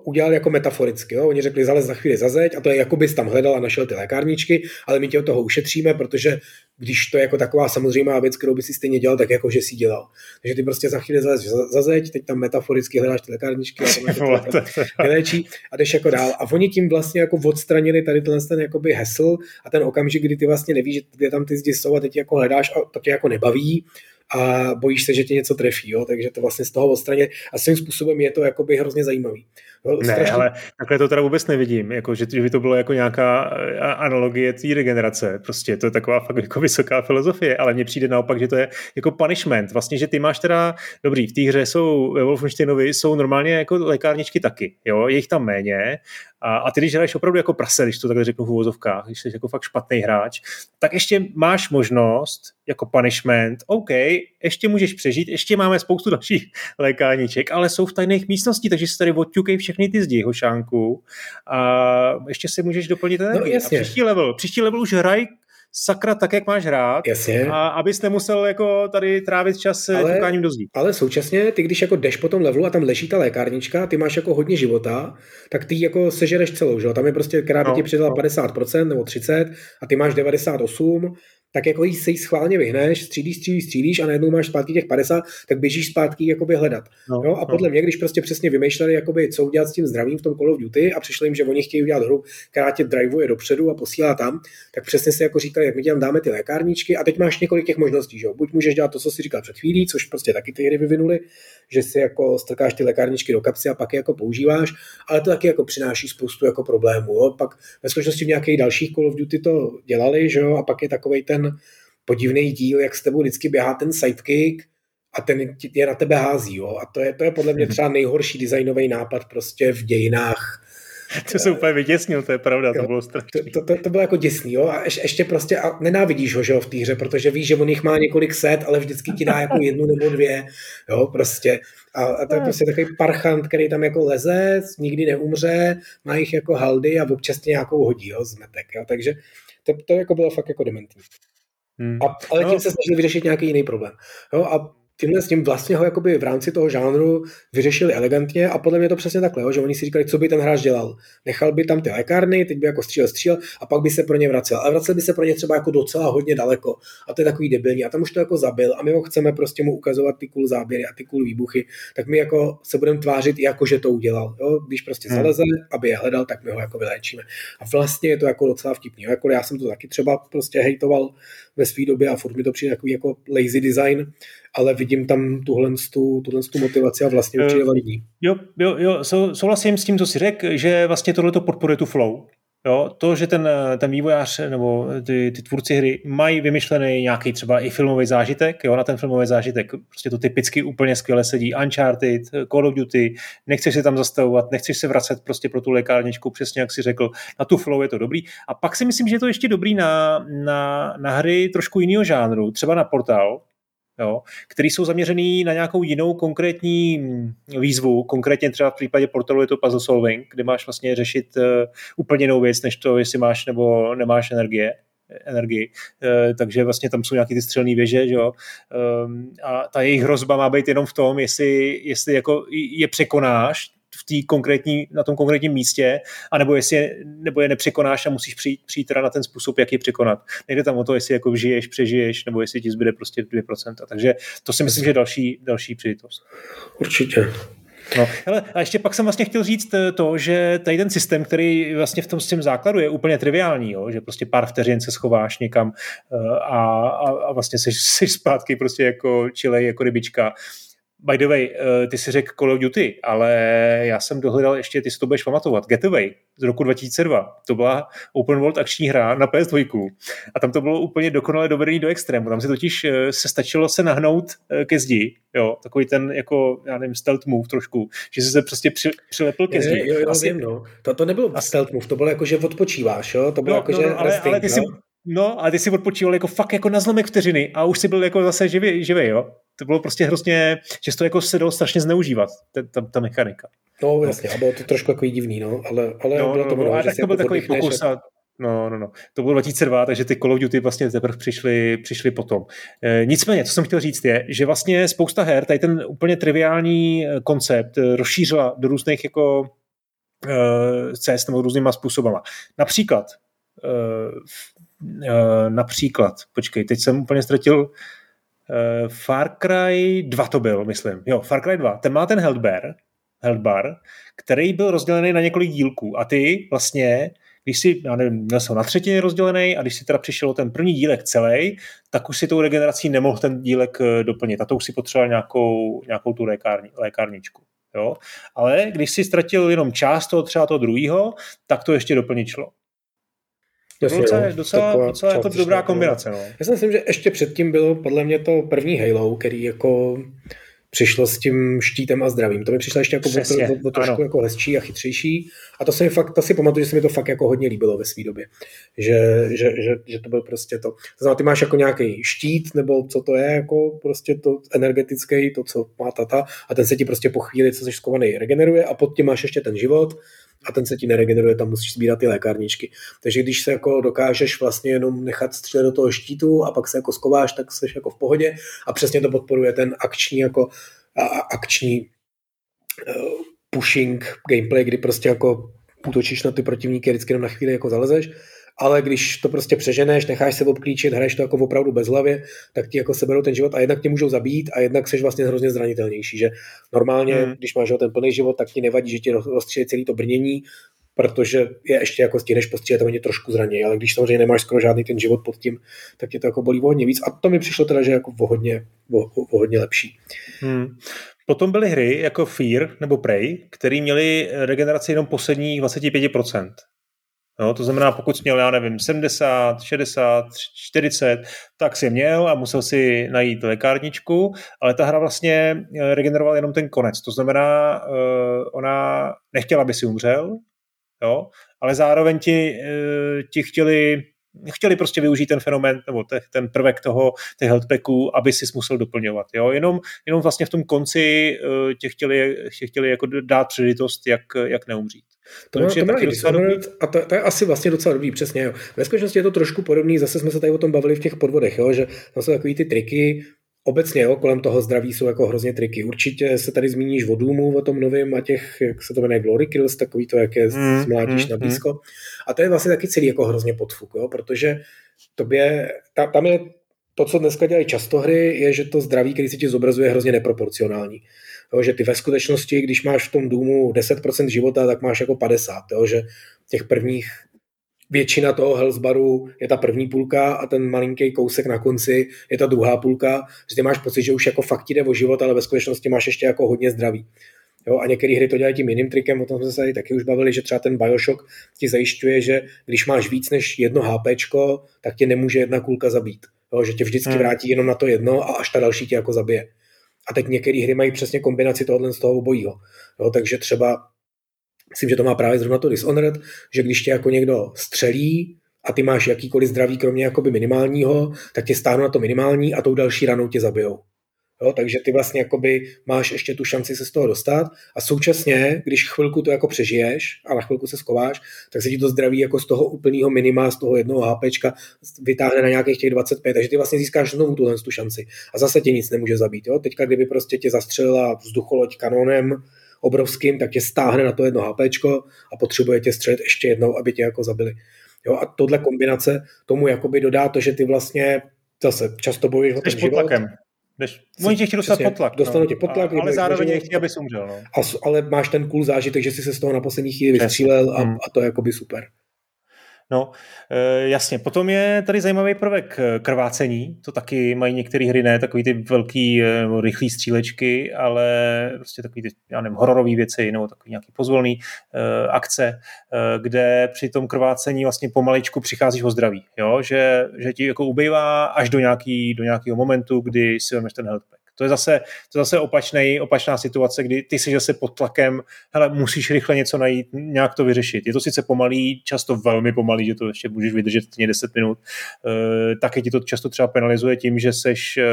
udělali jako metaforicky. Jo? Oni řekli, zalez za chvíli za zeď a to je jako bys tam hledal a našel ty lékárničky, ale my tě od toho ušetříme, protože když to je jako taková samozřejmá věc, kterou by si stejně dělal, tak jako že si dělal. Takže ty prostě za chvíli zalez za, za zeď, teď tam metaforicky hledáš ty lékárničky a to vylečí a jdeš jako dál. A oni tím vlastně jako odstranili tady ten jakoby hesl a ten okamžik, kdy ty vlastně nevíš, kde tam ty zdi jsou a teď jako hledáš a to tě jako nebaví a bojíš se, že tě něco trefí, jo? takže to vlastně z toho odstraně a svým způsobem je to jakoby hrozně zajímavý. Jo? Ne, strašný... ale takhle to teda vůbec nevidím, jako, že, že by to bylo jako nějaká eh, analogie té regenerace, prostě to je taková fakt jako vysoká filozofie, ale mně přijde naopak, že to je jako punishment, vlastně, že ty máš teda, dobrý, v té hře jsou ve Wolfensteinovi jsou normálně jako lékárničky taky, jo, je jich tam méně a, a ty, když hraješ opravdu jako prase, když to takhle řeknu v úvozovkách, když jsi jako fakt špatný hráč, tak ještě máš možnost jako punishment, OK, ještě můžeš přežít, ještě máme spoustu dalších lékárniček, ale jsou v tajných místností, takže si tady odťukej všechny ty zdi, hošánku a ještě si můžeš doplnit. No, jasně. a příští level, příští level už hraj sakra tak, jak máš hrát, Jasně. a abys nemusel jako tady trávit čas ale, do zdí. Ale současně, ty když jako jdeš po tom levelu a tam leží ta lékárnička, ty máš jako hodně života, tak ty jako sežereš celou, že? Tam je prostě, která by no, ti přidala no. 50% nebo 30 a ty máš 98 tak jako jí se jí schválně vyhneš, střílíš, střílíš, střílíš a najednou máš zpátky těch 50, tak běžíš zpátky jakoby hledat. No, jo? A no. podle mě, když prostě přesně vymýšleli, jakoby, co udělat s tím zdravím v tom Call of Duty a přišli jim, že oni chtějí udělat hru, která tě drivuje dopředu a posílá tam, tak přesně si jako říkali, jak my tam dáme ty lékárničky a teď máš několik těch možností. Že? Buď můžeš dělat to, co si říkal před chvílí, což prostě taky ty hry vyvinuli, že si jako strkáš ty lékárničky do kapsy a pak je jako používáš, ale to taky jako přináší spoustu jako problémů. Jo? Pak ve skutečnosti v nějakých dalších Call of Duty to dělali, že jo? a pak je takový ten podivný díl, jak s tebou vždycky běhá ten sidekick a ten je na tebe hází. Jo? A to je, to je podle mě třeba nejhorší designový nápad prostě v dějinách to se úplně vytěsnil, to je pravda, jo, to bylo strašné. To, to, to, bylo jako děsný, jo, a ješ, ještě prostě, a nenávidíš ho, že jo, v té hře, protože víš, že on jich má několik set, ale vždycky ti dá jako jednu nebo dvě, jo, prostě. A, a to je prostě takový parchant, který tam jako leze, nikdy neumře, má jich jako haldy a občas tě nějakou hodí, jo, zmetek, jo, takže to, to jako bylo fakt jako dementní. Hmm. A, ale tím no. se snažili vyřešit nějaký jiný problém. Jo? A tímhle s tím vlastně ho jakoby v rámci toho žánru vyřešili elegantně a podle mě to přesně takhle, jo, že oni si říkali, co by ten hráč dělal. Nechal by tam ty lékárny, teď by jako střílel, střílel a pak by se pro ně vracel. A vracel by se pro ně třeba jako docela hodně daleko. A to je takový debilní. A tam už to jako zabil a my ho chceme prostě mu ukazovat ty cool záběry a ty cool výbuchy, tak my jako se budeme tvářit, jako že to udělal. Jo? Když prostě hmm. zaleze, aby je hledal, tak my ho jako vyléčíme. A vlastně je to jako docela vtipný. Jako já jsem to taky třeba prostě hejtoval ve své době a furt mi to přijde takový jako lazy design, ale vidím tam tuhle, tu, tuhle tu motivaci a vlastně určitě uh, validní. Jo, jo, jo, souhlasím s tím, co jsi řekl, že vlastně tohle to podporuje tu flow. Jo, to, že ten, ten vývojář nebo ty, ty tvůrci hry mají vymyšlený nějaký třeba i filmový zážitek, jo, na ten filmový zážitek prostě to typicky úplně skvěle sedí. Uncharted, Call of Duty, nechceš se tam zastavovat, nechceš se vracet prostě pro tu lékárničku, přesně jak si řekl, na tu flow je to dobrý. A pak si myslím, že je to ještě dobrý na, na, na hry trošku jiného žánru, třeba na portál, jo, který jsou zaměřený na nějakou jinou konkrétní výzvu. Konkrétně třeba v případě portalu je to puzzle solving, kde máš vlastně řešit uh, úplně jinou věc, než to, jestli máš nebo nemáš energie energii. E, takže vlastně tam jsou nějaké ty střelné věže, že jo? E, a ta jejich hrozba má být jenom v tom, jestli, jestli jako je překonáš, v té konkrétní, na tom konkrétním místě, anebo jestli je, nebo je nepřekonáš a musíš přijít, přijít teda na ten způsob, jak je překonat. Nejde tam o to, jestli jako žiješ, přežiješ, nebo jestli ti zbyde prostě 2%. Takže to si myslím, že je další, další přijitost. Určitě. No, hele, a ještě pak jsem vlastně chtěl říct eh, to, že tady ten systém, který vlastně v tom s tím základu je úplně triviální, jo? že prostě pár vteřin se schováš někam eh, a, a, a vlastně jsi, jsi zpátky prostě jako čilej, jako rybička By the way, uh, ty si řekl Call of Duty, ale já jsem dohledal ještě, ty si to budeš pamatovat, Getaway z roku 2002. To byla open world akční hra na PS2 a tam to bylo úplně dokonale dovedený do extrému. Tam si totiž uh, se stačilo se nahnout uh, ke zdi, jo, takový ten jako, já nevím, stealth move trošku, že jsi se prostě při, přilepil ke zdi. Jo, jo, Asi, vím, no. to, to nebylo asi, stealth move, to bylo jako, že odpočíváš, jo, to bylo no, jako, no, že no, ale, ale ty, si, No, a ty si odpočíval jako fakt jako na zlomek vteřiny a už si byl jako zase živý, živý jo? To bylo prostě hrozně, že to jako se dalo strašně zneužívat, ta, ta, ta mechanika. No, jasně, a bylo to trošku jako divný, no, ale, ale no, bylo to no, mnoho, že tak to byl jako takový pokus a No, no, no. To bylo 2002, takže ty Call of Duty vlastně teprve přišly, přišly potom. E, nicméně, co jsem chtěl říct je, že vlastně spousta her, tady ten úplně triviální e, koncept e, rozšířila do různých jako e, cest nebo různýma způsobama. Například e, Eh, například, počkej, teď jsem úplně ztratil uh, Far Cry 2 to byl, myslím. Jo, Far Cry 2. Ten má ten health bar, health bar který byl rozdělený na několik dílků. A ty vlastně, když si, já nevím, měl jsem na třetiny rozdělený a když si teda přišel ten první dílek celý, tak už si tou regenerací nemohl ten dílek eh, doplnit. A to už si potřeboval nějakou, nějakou tu lékárni, lékárničku. Jo? Ale když si ztratil jenom část toho třeba toho druhého, tak to ještě doplnit šlo. Jasně, docela, no, docela, docela jako dobrá kombinace. No. Já si myslím, že ještě předtím bylo podle mě to první Halo, který jako přišlo s tím štítem a zdravím. To mi přišlo ještě jako Přesně, o, o, o trošku jako hezčí a chytřejší. A to, se mi fakt, to si pamatuju, že se mi to fakt jako hodně líbilo ve své době. Že, že, že, že, to byl prostě to. To znamená, ty máš jako nějaký štít, nebo co to je, jako prostě to energetický, to, co má tata, a ten se ti prostě po chvíli, co jsi skovaný, regeneruje a pod tím máš ještě ten život a ten se ti neregeneruje, tam musíš sbírat ty lékárničky. Takže když se jako dokážeš vlastně jenom nechat střílet do toho štítu a pak se jako skováš, tak jsi jako v pohodě a přesně to podporuje ten akční jako a, akční uh, pushing gameplay, kdy prostě jako útočíš na ty protivníky vždycky jenom na chvíli jako zalezeš ale když to prostě přeženeš, necháš se obklíčit, hraješ to jako opravdu bez hlavě, tak ti jako seberou ten život a jednak tě můžou zabít a jednak jsi vlastně hrozně zranitelnější, že normálně, hmm. když máš ten plný život, tak ti nevadí, že ti rozstřílí celý to brnění, protože je ještě jako stihneš postřílet a oni trošku zraní, ale když samozřejmě nemáš skoro žádný ten život pod tím, tak tě to jako bolí o hodně víc a to mi přišlo teda, že jako o hodně, o, o hodně lepší. Hmm. Potom byly hry jako Fear nebo Prey, které měly regeneraci jenom posledních 25%. Jo, to znamená, pokud jsi měl, já nevím, 70, 60, 40, tak si měl a musel si najít lékárničku, ale ta hra vlastně eh, regenerovala jenom ten konec. To znamená, uh, ona nechtěla, aby si umřel, jo, ale zároveň ti, uh, ti chtěli chtěli prostě využít ten fenomén nebo te, ten prvek toho těch healthpacků, aby si musel doplňovat. Jo? Jenom, jenom vlastně v tom konci uh, tě chtěli, tě chtěli jako dát příležitost, jak, jak neumřít. To, to, to má i Dishonored a to, to, je asi vlastně docela dobrý, přesně. Jo. Ve skutečnosti je to trošku podobný, zase jsme se tady o tom bavili v těch podvodech, jo, že tam jsou takový ty triky, Obecně jo, kolem toho zdraví jsou jako hrozně triky. Určitě se tady zmíníš o Doomu, o tom novém a těch, jak se to jmenuje, Glory Kills, takový to, jak je mm, zmlátíš mm, na blízko. Mm. A to je vlastně taky celý jako hrozně podfuk, jo, protože tobě, ta, tam je to, co dneska dělají často hry, je, že to zdraví, který se ti zobrazuje, je hrozně neproporcionální. Jo, že ty ve skutečnosti, když máš v tom důmu 10% života, tak máš jako 50. Jo, že těch prvních většina toho healthbaru je ta první půlka a ten malinký kousek na konci je ta druhá půlka, že ty máš pocit, že už jako fakt jde o život, ale ve skutečnosti máš ještě jako hodně zdraví. Jo, a některé hry to dělají tím jiným trikem, o tom jsme se tady taky už bavili, že třeba ten Bioshock ti zajišťuje, že když máš víc než jedno HP, tak tě nemůže jedna kulka zabít. Jo, že tě vždycky hmm. vrátí jenom na to jedno a až ta další tě jako zabije. A teď některé hry mají přesně kombinaci tohohle z toho obojího. Jo, takže třeba myslím, že to má právě zrovna to Dishonored, že když tě jako někdo střelí a ty máš jakýkoliv zdraví, kromě jakoby minimálního, tak tě stáhnu na to minimální a tou další ranou tě zabijou. Jo, takže ty vlastně jakoby máš ještě tu šanci se z toho dostat a současně, když chvilku to jako přežiješ a na chvilku se skováš, tak se ti to zdraví jako z toho úplného minima, z toho jednoho HPčka vytáhne na nějakých těch 25, takže ty vlastně získáš znovu tuhle tu šanci a zase tě nic nemůže zabít. Jo? Teďka, kdyby prostě tě zastřelila vzducholoď kanonem, obrovským, tak tě stáhne na to jedno HP a potřebuje tě střelit ještě jednou, aby tě jako zabili. Jo, a tohle kombinace tomu jakoby dodá to, že ty vlastně zase často bojuješ o ten život. Tlakem. Oni tě chtějí dostat pod tlak. Dostanou no. tě pod tlak. Ale zároveň nechtějí, aby umřel. No. A, ale máš ten cool zážitek, že jsi se z toho na poslední chvíli vystřílel a, hmm. a to je jakoby super. No, e, jasně. Potom je tady zajímavý prvek e, krvácení. To taky mají některé hry, ne takový ty velký e, nebo rychlý střílečky, ale prostě takový ty, já nevím, hororové věci nebo takový nějaký pozvolný akce, kde při tom krvácení vlastně pomaličku přicházíš o zdraví. Jo? Že, že ti jako ubývá až do, nějaký, do nějakého momentu, kdy si vezmeš ten health pack. To je zase, to je zase opačný, opačná situace, kdy ty jsi zase pod tlakem, hele, musíš rychle něco najít, nějak to vyřešit. Je to sice pomalý, často velmi pomalý, že to ještě můžeš vydržetně 10 minut, e, taky ti to často třeba penalizuje tím, že seš, e,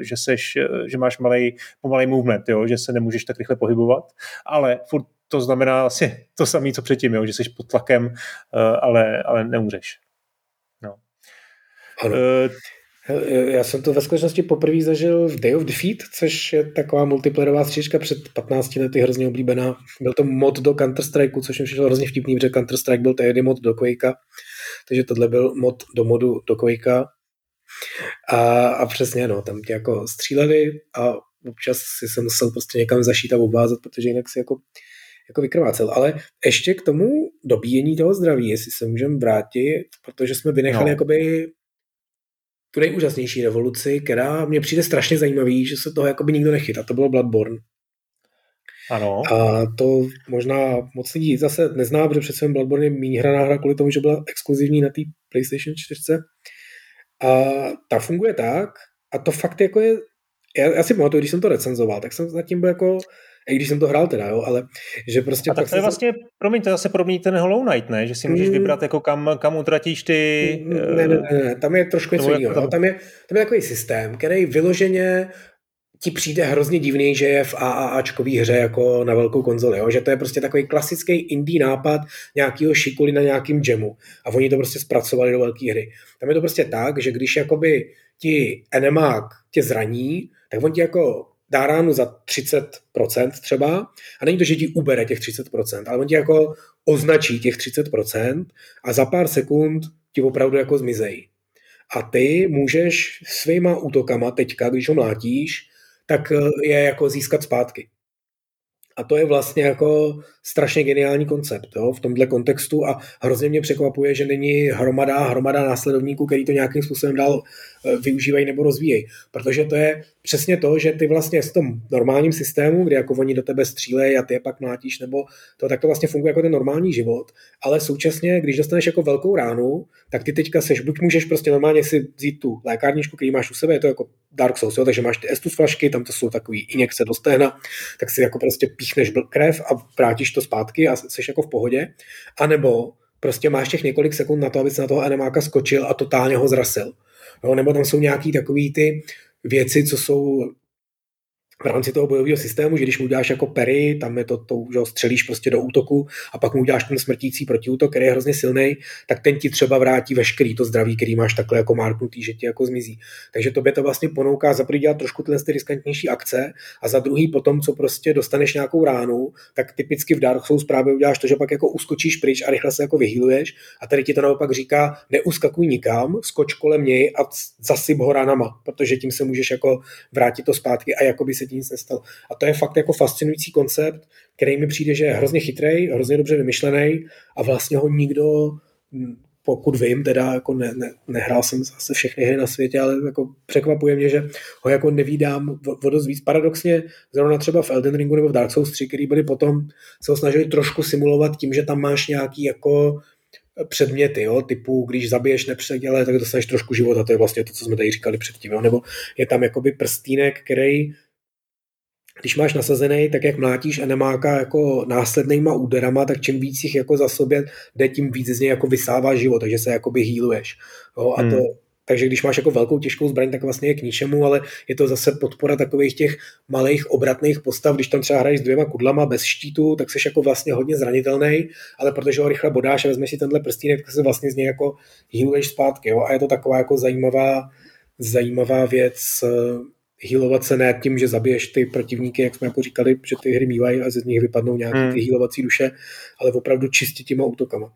že, seš, e, že máš malý, pomalý movement, jo, že se nemůžeš tak rychle pohybovat, ale furt to znamená asi to samé, co předtím, jo, že jsi pod tlakem, ale, ale neumřeš. No. Ano. Já jsem to ve skutečnosti poprvé zažil v Day of Defeat, což je taková multiplayerová stříčka před 15 lety hrozně oblíbená. Byl to mod do Counter-Strike, což mi přišlo hrozně vtipný, protože Counter-Strike byl tehdy mod do Quakea, takže tohle byl mod do modu do Quakea. A, a přesně, no, tam tě jako stříleli a občas si se musel prostě někam zašít a obvázat, protože jinak si jako, jako vykrvácel. Ale ještě k tomu dobíjení toho zdraví, jestli se můžeme vrátit, protože jsme vynechali no. jakoby tu nejúžasnější revoluci, která mě přijde strašně zajímavý, že se toho jakoby nikdo nechytá. To bylo Bloodborne. Ano. A to možná moc lidí zase nezná, protože přece Bloodborne je méně hraná hra kvůli tomu, že byla exkluzivní na té PlayStation 4. A ta funguje tak, a to fakt jako je, já, já si pamatuju, když jsem to recenzoval, tak jsem nad tím byl jako, i když jsem to hrál teda, jo, ale že prostě... A tak to je vlastně, se... promiň, to je zase podobný ten Hollow Knight, ne? Že si můžeš mm. vybrat, jako kam, kam utratíš ty... Mm, ne, ne, ne, ne, tam je trošku něco jiného. Tam... tam, je, tam je takový systém, který vyloženě ti přijde hrozně divný, že je v AAAčkový hře jako na velkou konzoli, jo? že to je prostě takový klasický indie nápad nějakého šikuli na nějakým jamu a oni to prostě zpracovali do velké hry. Tam je to prostě tak, že když jakoby ti enemák tě zraní, tak on ti jako dá ránu za 30% třeba a není to, že ti ubere těch 30%, ale on ti jako označí těch 30% a za pár sekund ti opravdu jako zmizejí. A ty můžeš svýma útokama teďka, když ho mlátíš, tak eh, je jako získat zpátky. A to je vlastně jako strašně geniální koncept jo, v tomhle kontextu a hrozně mě překvapuje, že není hromada, hromada následovníků, který to nějakým způsobem dál využívají nebo rozvíjejí. Protože to je přesně to, že ty vlastně v tom normálním systému, kde jako oni do tebe střílejí a ty je pak mlátíš, nebo to tak to vlastně funguje jako ten normální život. Ale současně, když dostaneš jako velkou ránu, tak ty teďka seš, buď můžeš prostě normálně si vzít tu lékárničku, který máš u sebe, je to jako Dark Souls, jo, takže máš ty Estus flašky, tam to jsou takový injekce do stehna, tak si jako prostě píchneš krev a vrátíš to zpátky a jsi jako v pohodě. A nebo prostě máš těch několik sekund na to, aby se na toho animáka skočil a totálně ho zrasil. Jo, nebo tam jsou nějaký takový ty věci, co jsou v rámci toho bojového systému, že když mu uděláš jako pery, tam je to, to že ho střelíš prostě do útoku a pak mu uděláš ten smrtící protiútok, který je hrozně silný, tak ten ti třeba vrátí veškerý to zdraví, který máš takhle jako marknutý, že ti jako zmizí. Takže tobě to vlastně ponouká za prvý dělat trošku tyhle ty riskantnější akce a za druhý potom, co prostě dostaneš nějakou ránu, tak typicky v Dark Souls právě uděláš to, že pak jako uskočíš pryč a rychle se jako vyhýluješ a tady ti to naopak říká, neuskakuj nikam, skoč kolem něj a zasyp ho ranama, protože tím se můžeš jako vrátit to zpátky a jako by se ti nic nestalo. A to je fakt jako fascinující koncept, který mi přijde, že je hrozně chytrý, hrozně dobře vymyšlený a vlastně ho nikdo pokud vím, teda jako ne, ne, nehrál jsem zase všechny hry na světě, ale jako překvapuje mě, že ho jako nevídám o dost víc. Paradoxně zrovna třeba v Elden Ringu nebo v Dark Souls 3, který byli potom, se ho snažili trošku simulovat tím, že tam máš nějaký jako předměty, jo, typu, když zabiješ nepředěle, tak dostaneš trošku života, to je vlastně to, co jsme tady říkali předtím, jo, nebo je tam jakoby prstínek, který když máš nasazený, tak jak mlátíš enemáka jako následnýma úderama, tak čím víc jich jako za sobě jde, tím víc z něj jako vysává život, takže se jakoby healuješ. Jo, a to, hmm. Takže když máš jako velkou těžkou zbraň, tak vlastně je k ničemu, ale je to zase podpora takových těch malých obratných postav. Když tam třeba hraješ s dvěma kudlama bez štítu, tak jsi jako vlastně hodně zranitelný, ale protože ho rychle bodáš a vezmeš si tenhle prstínek, tak se vlastně z něj jako healuješ zpátky. Jo? A je to taková jako zajímavá, zajímavá věc, healovat se ne tím, že zabiješ ty protivníky, jak jsme jako říkali, že ty hry mývají a z nich vypadnou nějaké hmm. ty healovací duše, ale opravdu čistě těma útokama.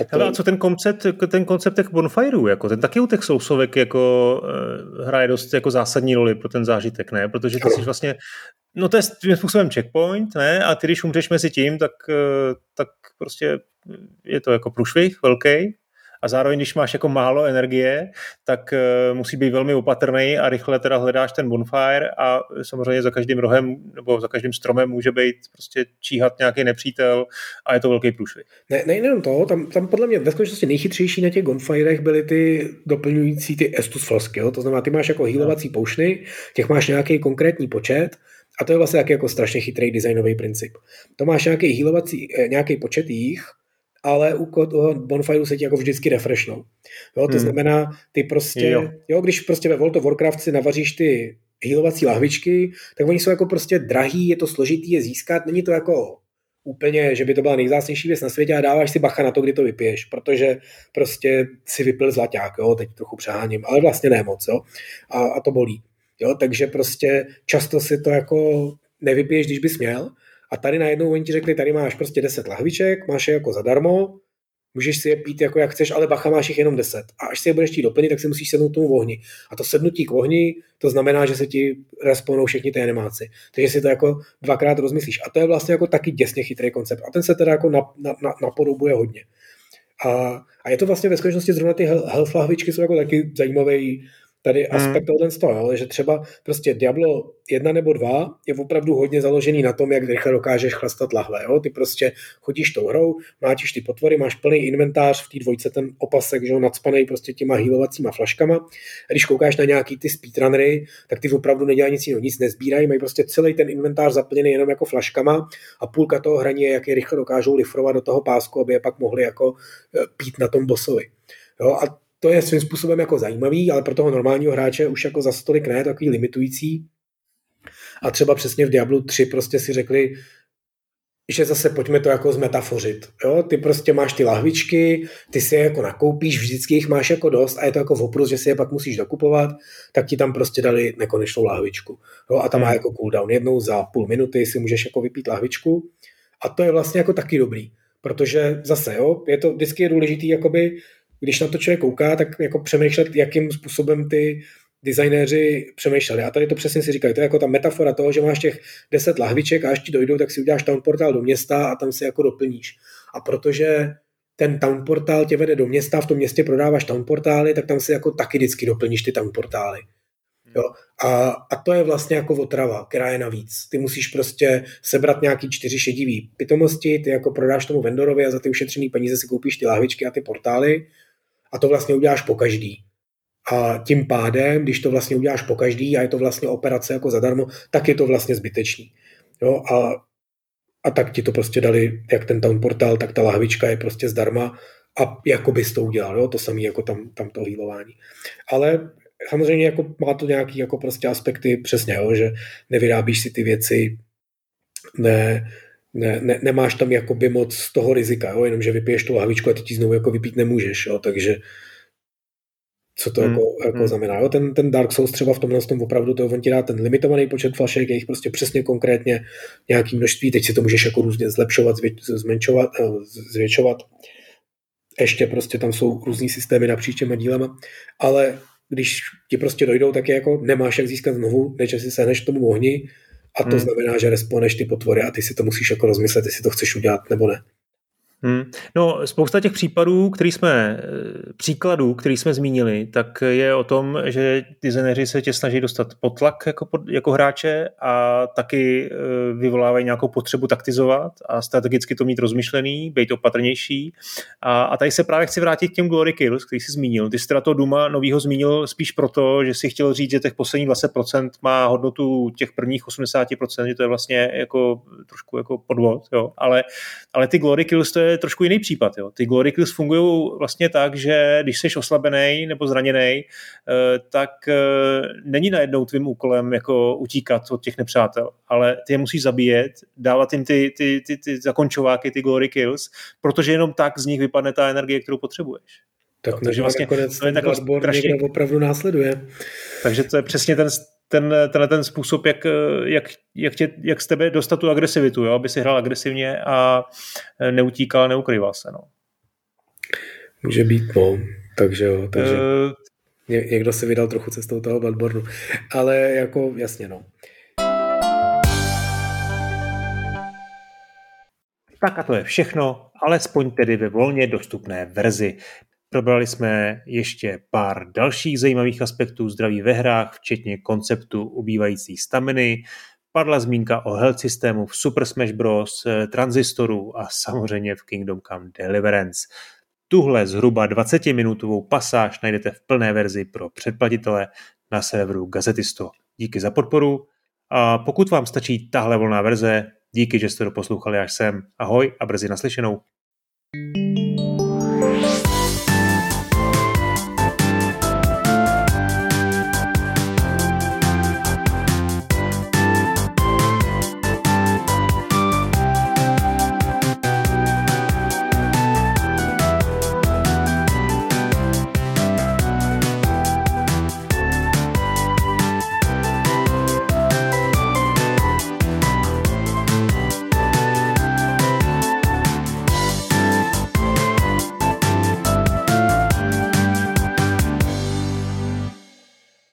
A, to... a co ten koncept, ten koncept těch bonfireů, jako ten taky u těch sousovek jako uh, hraje dost jako zásadní roli pro ten zážitek, ne? Protože ty jsi vlastně, no to je tím způsobem checkpoint, ne? A ty, když umřeš mezi tím, tak, uh, tak prostě je to jako průšvih velký a zároveň, když máš jako málo energie, tak uh, musí být velmi opatrný a rychle teda hledáš ten bonfire a samozřejmě za každým rohem nebo za každým stromem může být prostě číhat nějaký nepřítel a je to velký průšvih. Ne, nejenom to, tam, tam podle mě ve skutečnosti nejchytřejší na těch bonfirech byly ty doplňující ty Estus flasky, to znamená, ty máš jako healovací poušny, těch máš nějaký konkrétní počet a to je vlastně jaký jako strašně chytrý designový princip. To máš nějaký healovací, eh, nějaký počet jich, ale u toho bonfireu se ti jako vždycky refreshnou. Jo, to hmm. znamená, ty prostě, jo. jo. když prostě ve World of Warcraft si navaříš ty healovací lahvičky, tak oni jsou jako prostě drahý, je to složitý je získat, není to jako úplně, že by to byla nejzásnější věc na světě a dáváš si bacha na to, kdy to vypiješ, protože prostě si vypil zlaťák, jo, teď trochu přeháním, ale vlastně ne moc, jo, a, a to bolí. Jo, takže prostě často si to jako nevypiješ, když bys měl. A tady najednou oni ti řekli, tady máš prostě 10 lahviček, máš je jako zadarmo, můžeš si je pít jako jak chceš, ale bacha máš jich jenom 10. A až si je budeš chtít doplnit, tak si musíš sednout tomu ohni. A to sednutí k ohni, to znamená, že se ti respawnou všichni ty animáci. Takže si to jako dvakrát rozmyslíš. A to je vlastně jako taky děsně chytrý koncept. A ten se teda jako na, na, na, napodobuje hodně. A, a, je to vlastně ve skutečnosti zrovna ty health lahvičky jsou jako taky zajímavý tady hmm. aspekt hmm. z toho, že třeba prostě Diablo 1 nebo 2 je opravdu hodně založený na tom, jak rychle dokážeš chlastat lahve. Jo? Ty prostě chodíš tou hrou, máš ty potvory, máš plný inventář, v té dvojce ten opasek, že jo, nadspaný prostě těma healovacíma flaškama. A když koukáš na nějaký ty speedrunnery, tak ty opravdu nedělají nic jiného, nic nezbírají, mají prostě celý ten inventář zaplněný jenom jako flaškama a půlka toho hraní je, jak je rychle dokážou lifrovat do toho pásku, aby je pak mohli jako eh, pít na tom bosovi. Jo, a to je svým způsobem jako zajímavý, ale pro toho normálního hráče už jako za stolik ne, takový limitující. A třeba přesně v Diablu 3 prostě si řekli, že zase pojďme to jako zmetafořit. Jo? Ty prostě máš ty lahvičky, ty si je jako nakoupíš, vždycky jich máš jako dost a je to jako v oprus, že si je pak musíš dokupovat, tak ti tam prostě dali nekonečnou lahvičku. Jo? A tam má hmm. jako cooldown. Jednou za půl minuty si můžeš jako vypít lahvičku a to je vlastně jako taky dobrý, protože zase, jo, je to vždycky je důležitý jakoby když na to člověk kouká, tak jako přemýšlet, jakým způsobem ty designéři přemýšleli. A tady to přesně si říkají, to je jako ta metafora toho, že máš těch deset lahviček a až ti dojdou, tak si uděláš town portál do města a tam si jako doplníš. A protože ten town portál tě vede do města, v tom městě prodáváš town portály, tak tam si jako taky vždycky doplníš ty town portály. Jo? A, a to je vlastně jako otrava, která je navíc. Ty musíš prostě sebrat nějaký čtyři šedivý pitomosti, ty jako prodáš tomu vendorovi a za ty ušetřený peníze si koupíš ty lahvičky a ty portály a to vlastně uděláš po každý. A tím pádem, když to vlastně uděláš po každý a je to vlastně operace jako zadarmo, tak je to vlastně zbytečný. Jo? A, a tak ti to prostě dali, jak ten town portál, tak ta lahvička je prostě zdarma a jako bys to udělal, jo? to samé jako tam, tam to hýlování. Ale samozřejmě jako má to nějaký jako prostě aspekty přesně, jo? že nevyrábíš si ty věci, ne, ne, ne, nemáš tam jakoby moc toho rizika, jo? jenom že vypiješ tu lahvičku a ty ti znovu jako vypít nemůžeš, jo? takže co to hmm. jako, jako hmm. znamená. Jo? Ten, ten Dark Souls třeba v tomhle tom opravdu to on ti dá ten limitovaný počet flašek, je jich prostě přesně konkrétně nějaký množství, teď si to můžeš jako různě zlepšovat, zmenšovat, eh, zvětšovat. Ještě prostě tam jsou různý systémy napříč těma dílema, ale když ti prostě dojdou, tak je jako nemáš jak získat znovu, než si sehneš tomu ohni, a to hmm. znamená, že responeš ty potvory a ty si to musíš jako rozmyslet, jestli to chceš udělat nebo ne. Hmm. No, spousta těch případů, který jsme, eh, příkladů, který jsme zmínili, tak je o tom, že designéři se tě snaží dostat pod tlak jako, jako hráče a taky eh, vyvolávají nějakou potřebu taktizovat a strategicky to mít rozmyšlený, být opatrnější. A, a tady se právě chci vrátit k těm Glory Kills, který jsi zmínil. Ty jsi teda toho Duma novýho zmínil spíš proto, že si chtěl říct, že těch posledních 20% má hodnotu těch prvních 80%, že to je vlastně jako trošku jako podvod, jo. Ale, ale ty Glory Kills to je je trošku jiný případ. Jo. Ty glory kills fungují vlastně tak, že když jsi oslabený nebo zraněný, eh, tak eh, není najednou tvým úkolem jako utíkat od těch nepřátel, ale ty je musíš zabíjet, dávat jim ty, ty, ty, ty zakončováky, ty glory kills, protože jenom tak z nich vypadne ta energie, kterou potřebuješ. Tak no, takže vlastně to je takhle strašně... opravdu následuje. Takže to je přesně ten ten, tenhle ten způsob, jak, jak, jak, tě, jak z tebe dostat tu agresivitu, jo? aby si hrál agresivně a neutíkal, neukryval se. No. Může být, no. Takže jo, takže uh, někdo se vydal trochu cestou toho Bloodborne, ale jako jasně, no. Tak a to je všechno, alespoň tedy ve volně dostupné verzi. Probrali jsme ještě pár dalších zajímavých aspektů zdraví ve hrách, včetně konceptu ubývající staminy, padla zmínka o health systému v Super Smash Bros., transistoru a samozřejmě v Kingdom Come Deliverance. Tuhle zhruba 20-minutovou pasáž najdete v plné verzi pro předplatitele na serveru Gazetisto. Díky za podporu a pokud vám stačí tahle volná verze, díky, že jste to poslouchali až sem. Ahoj a brzy naslyšenou. thank you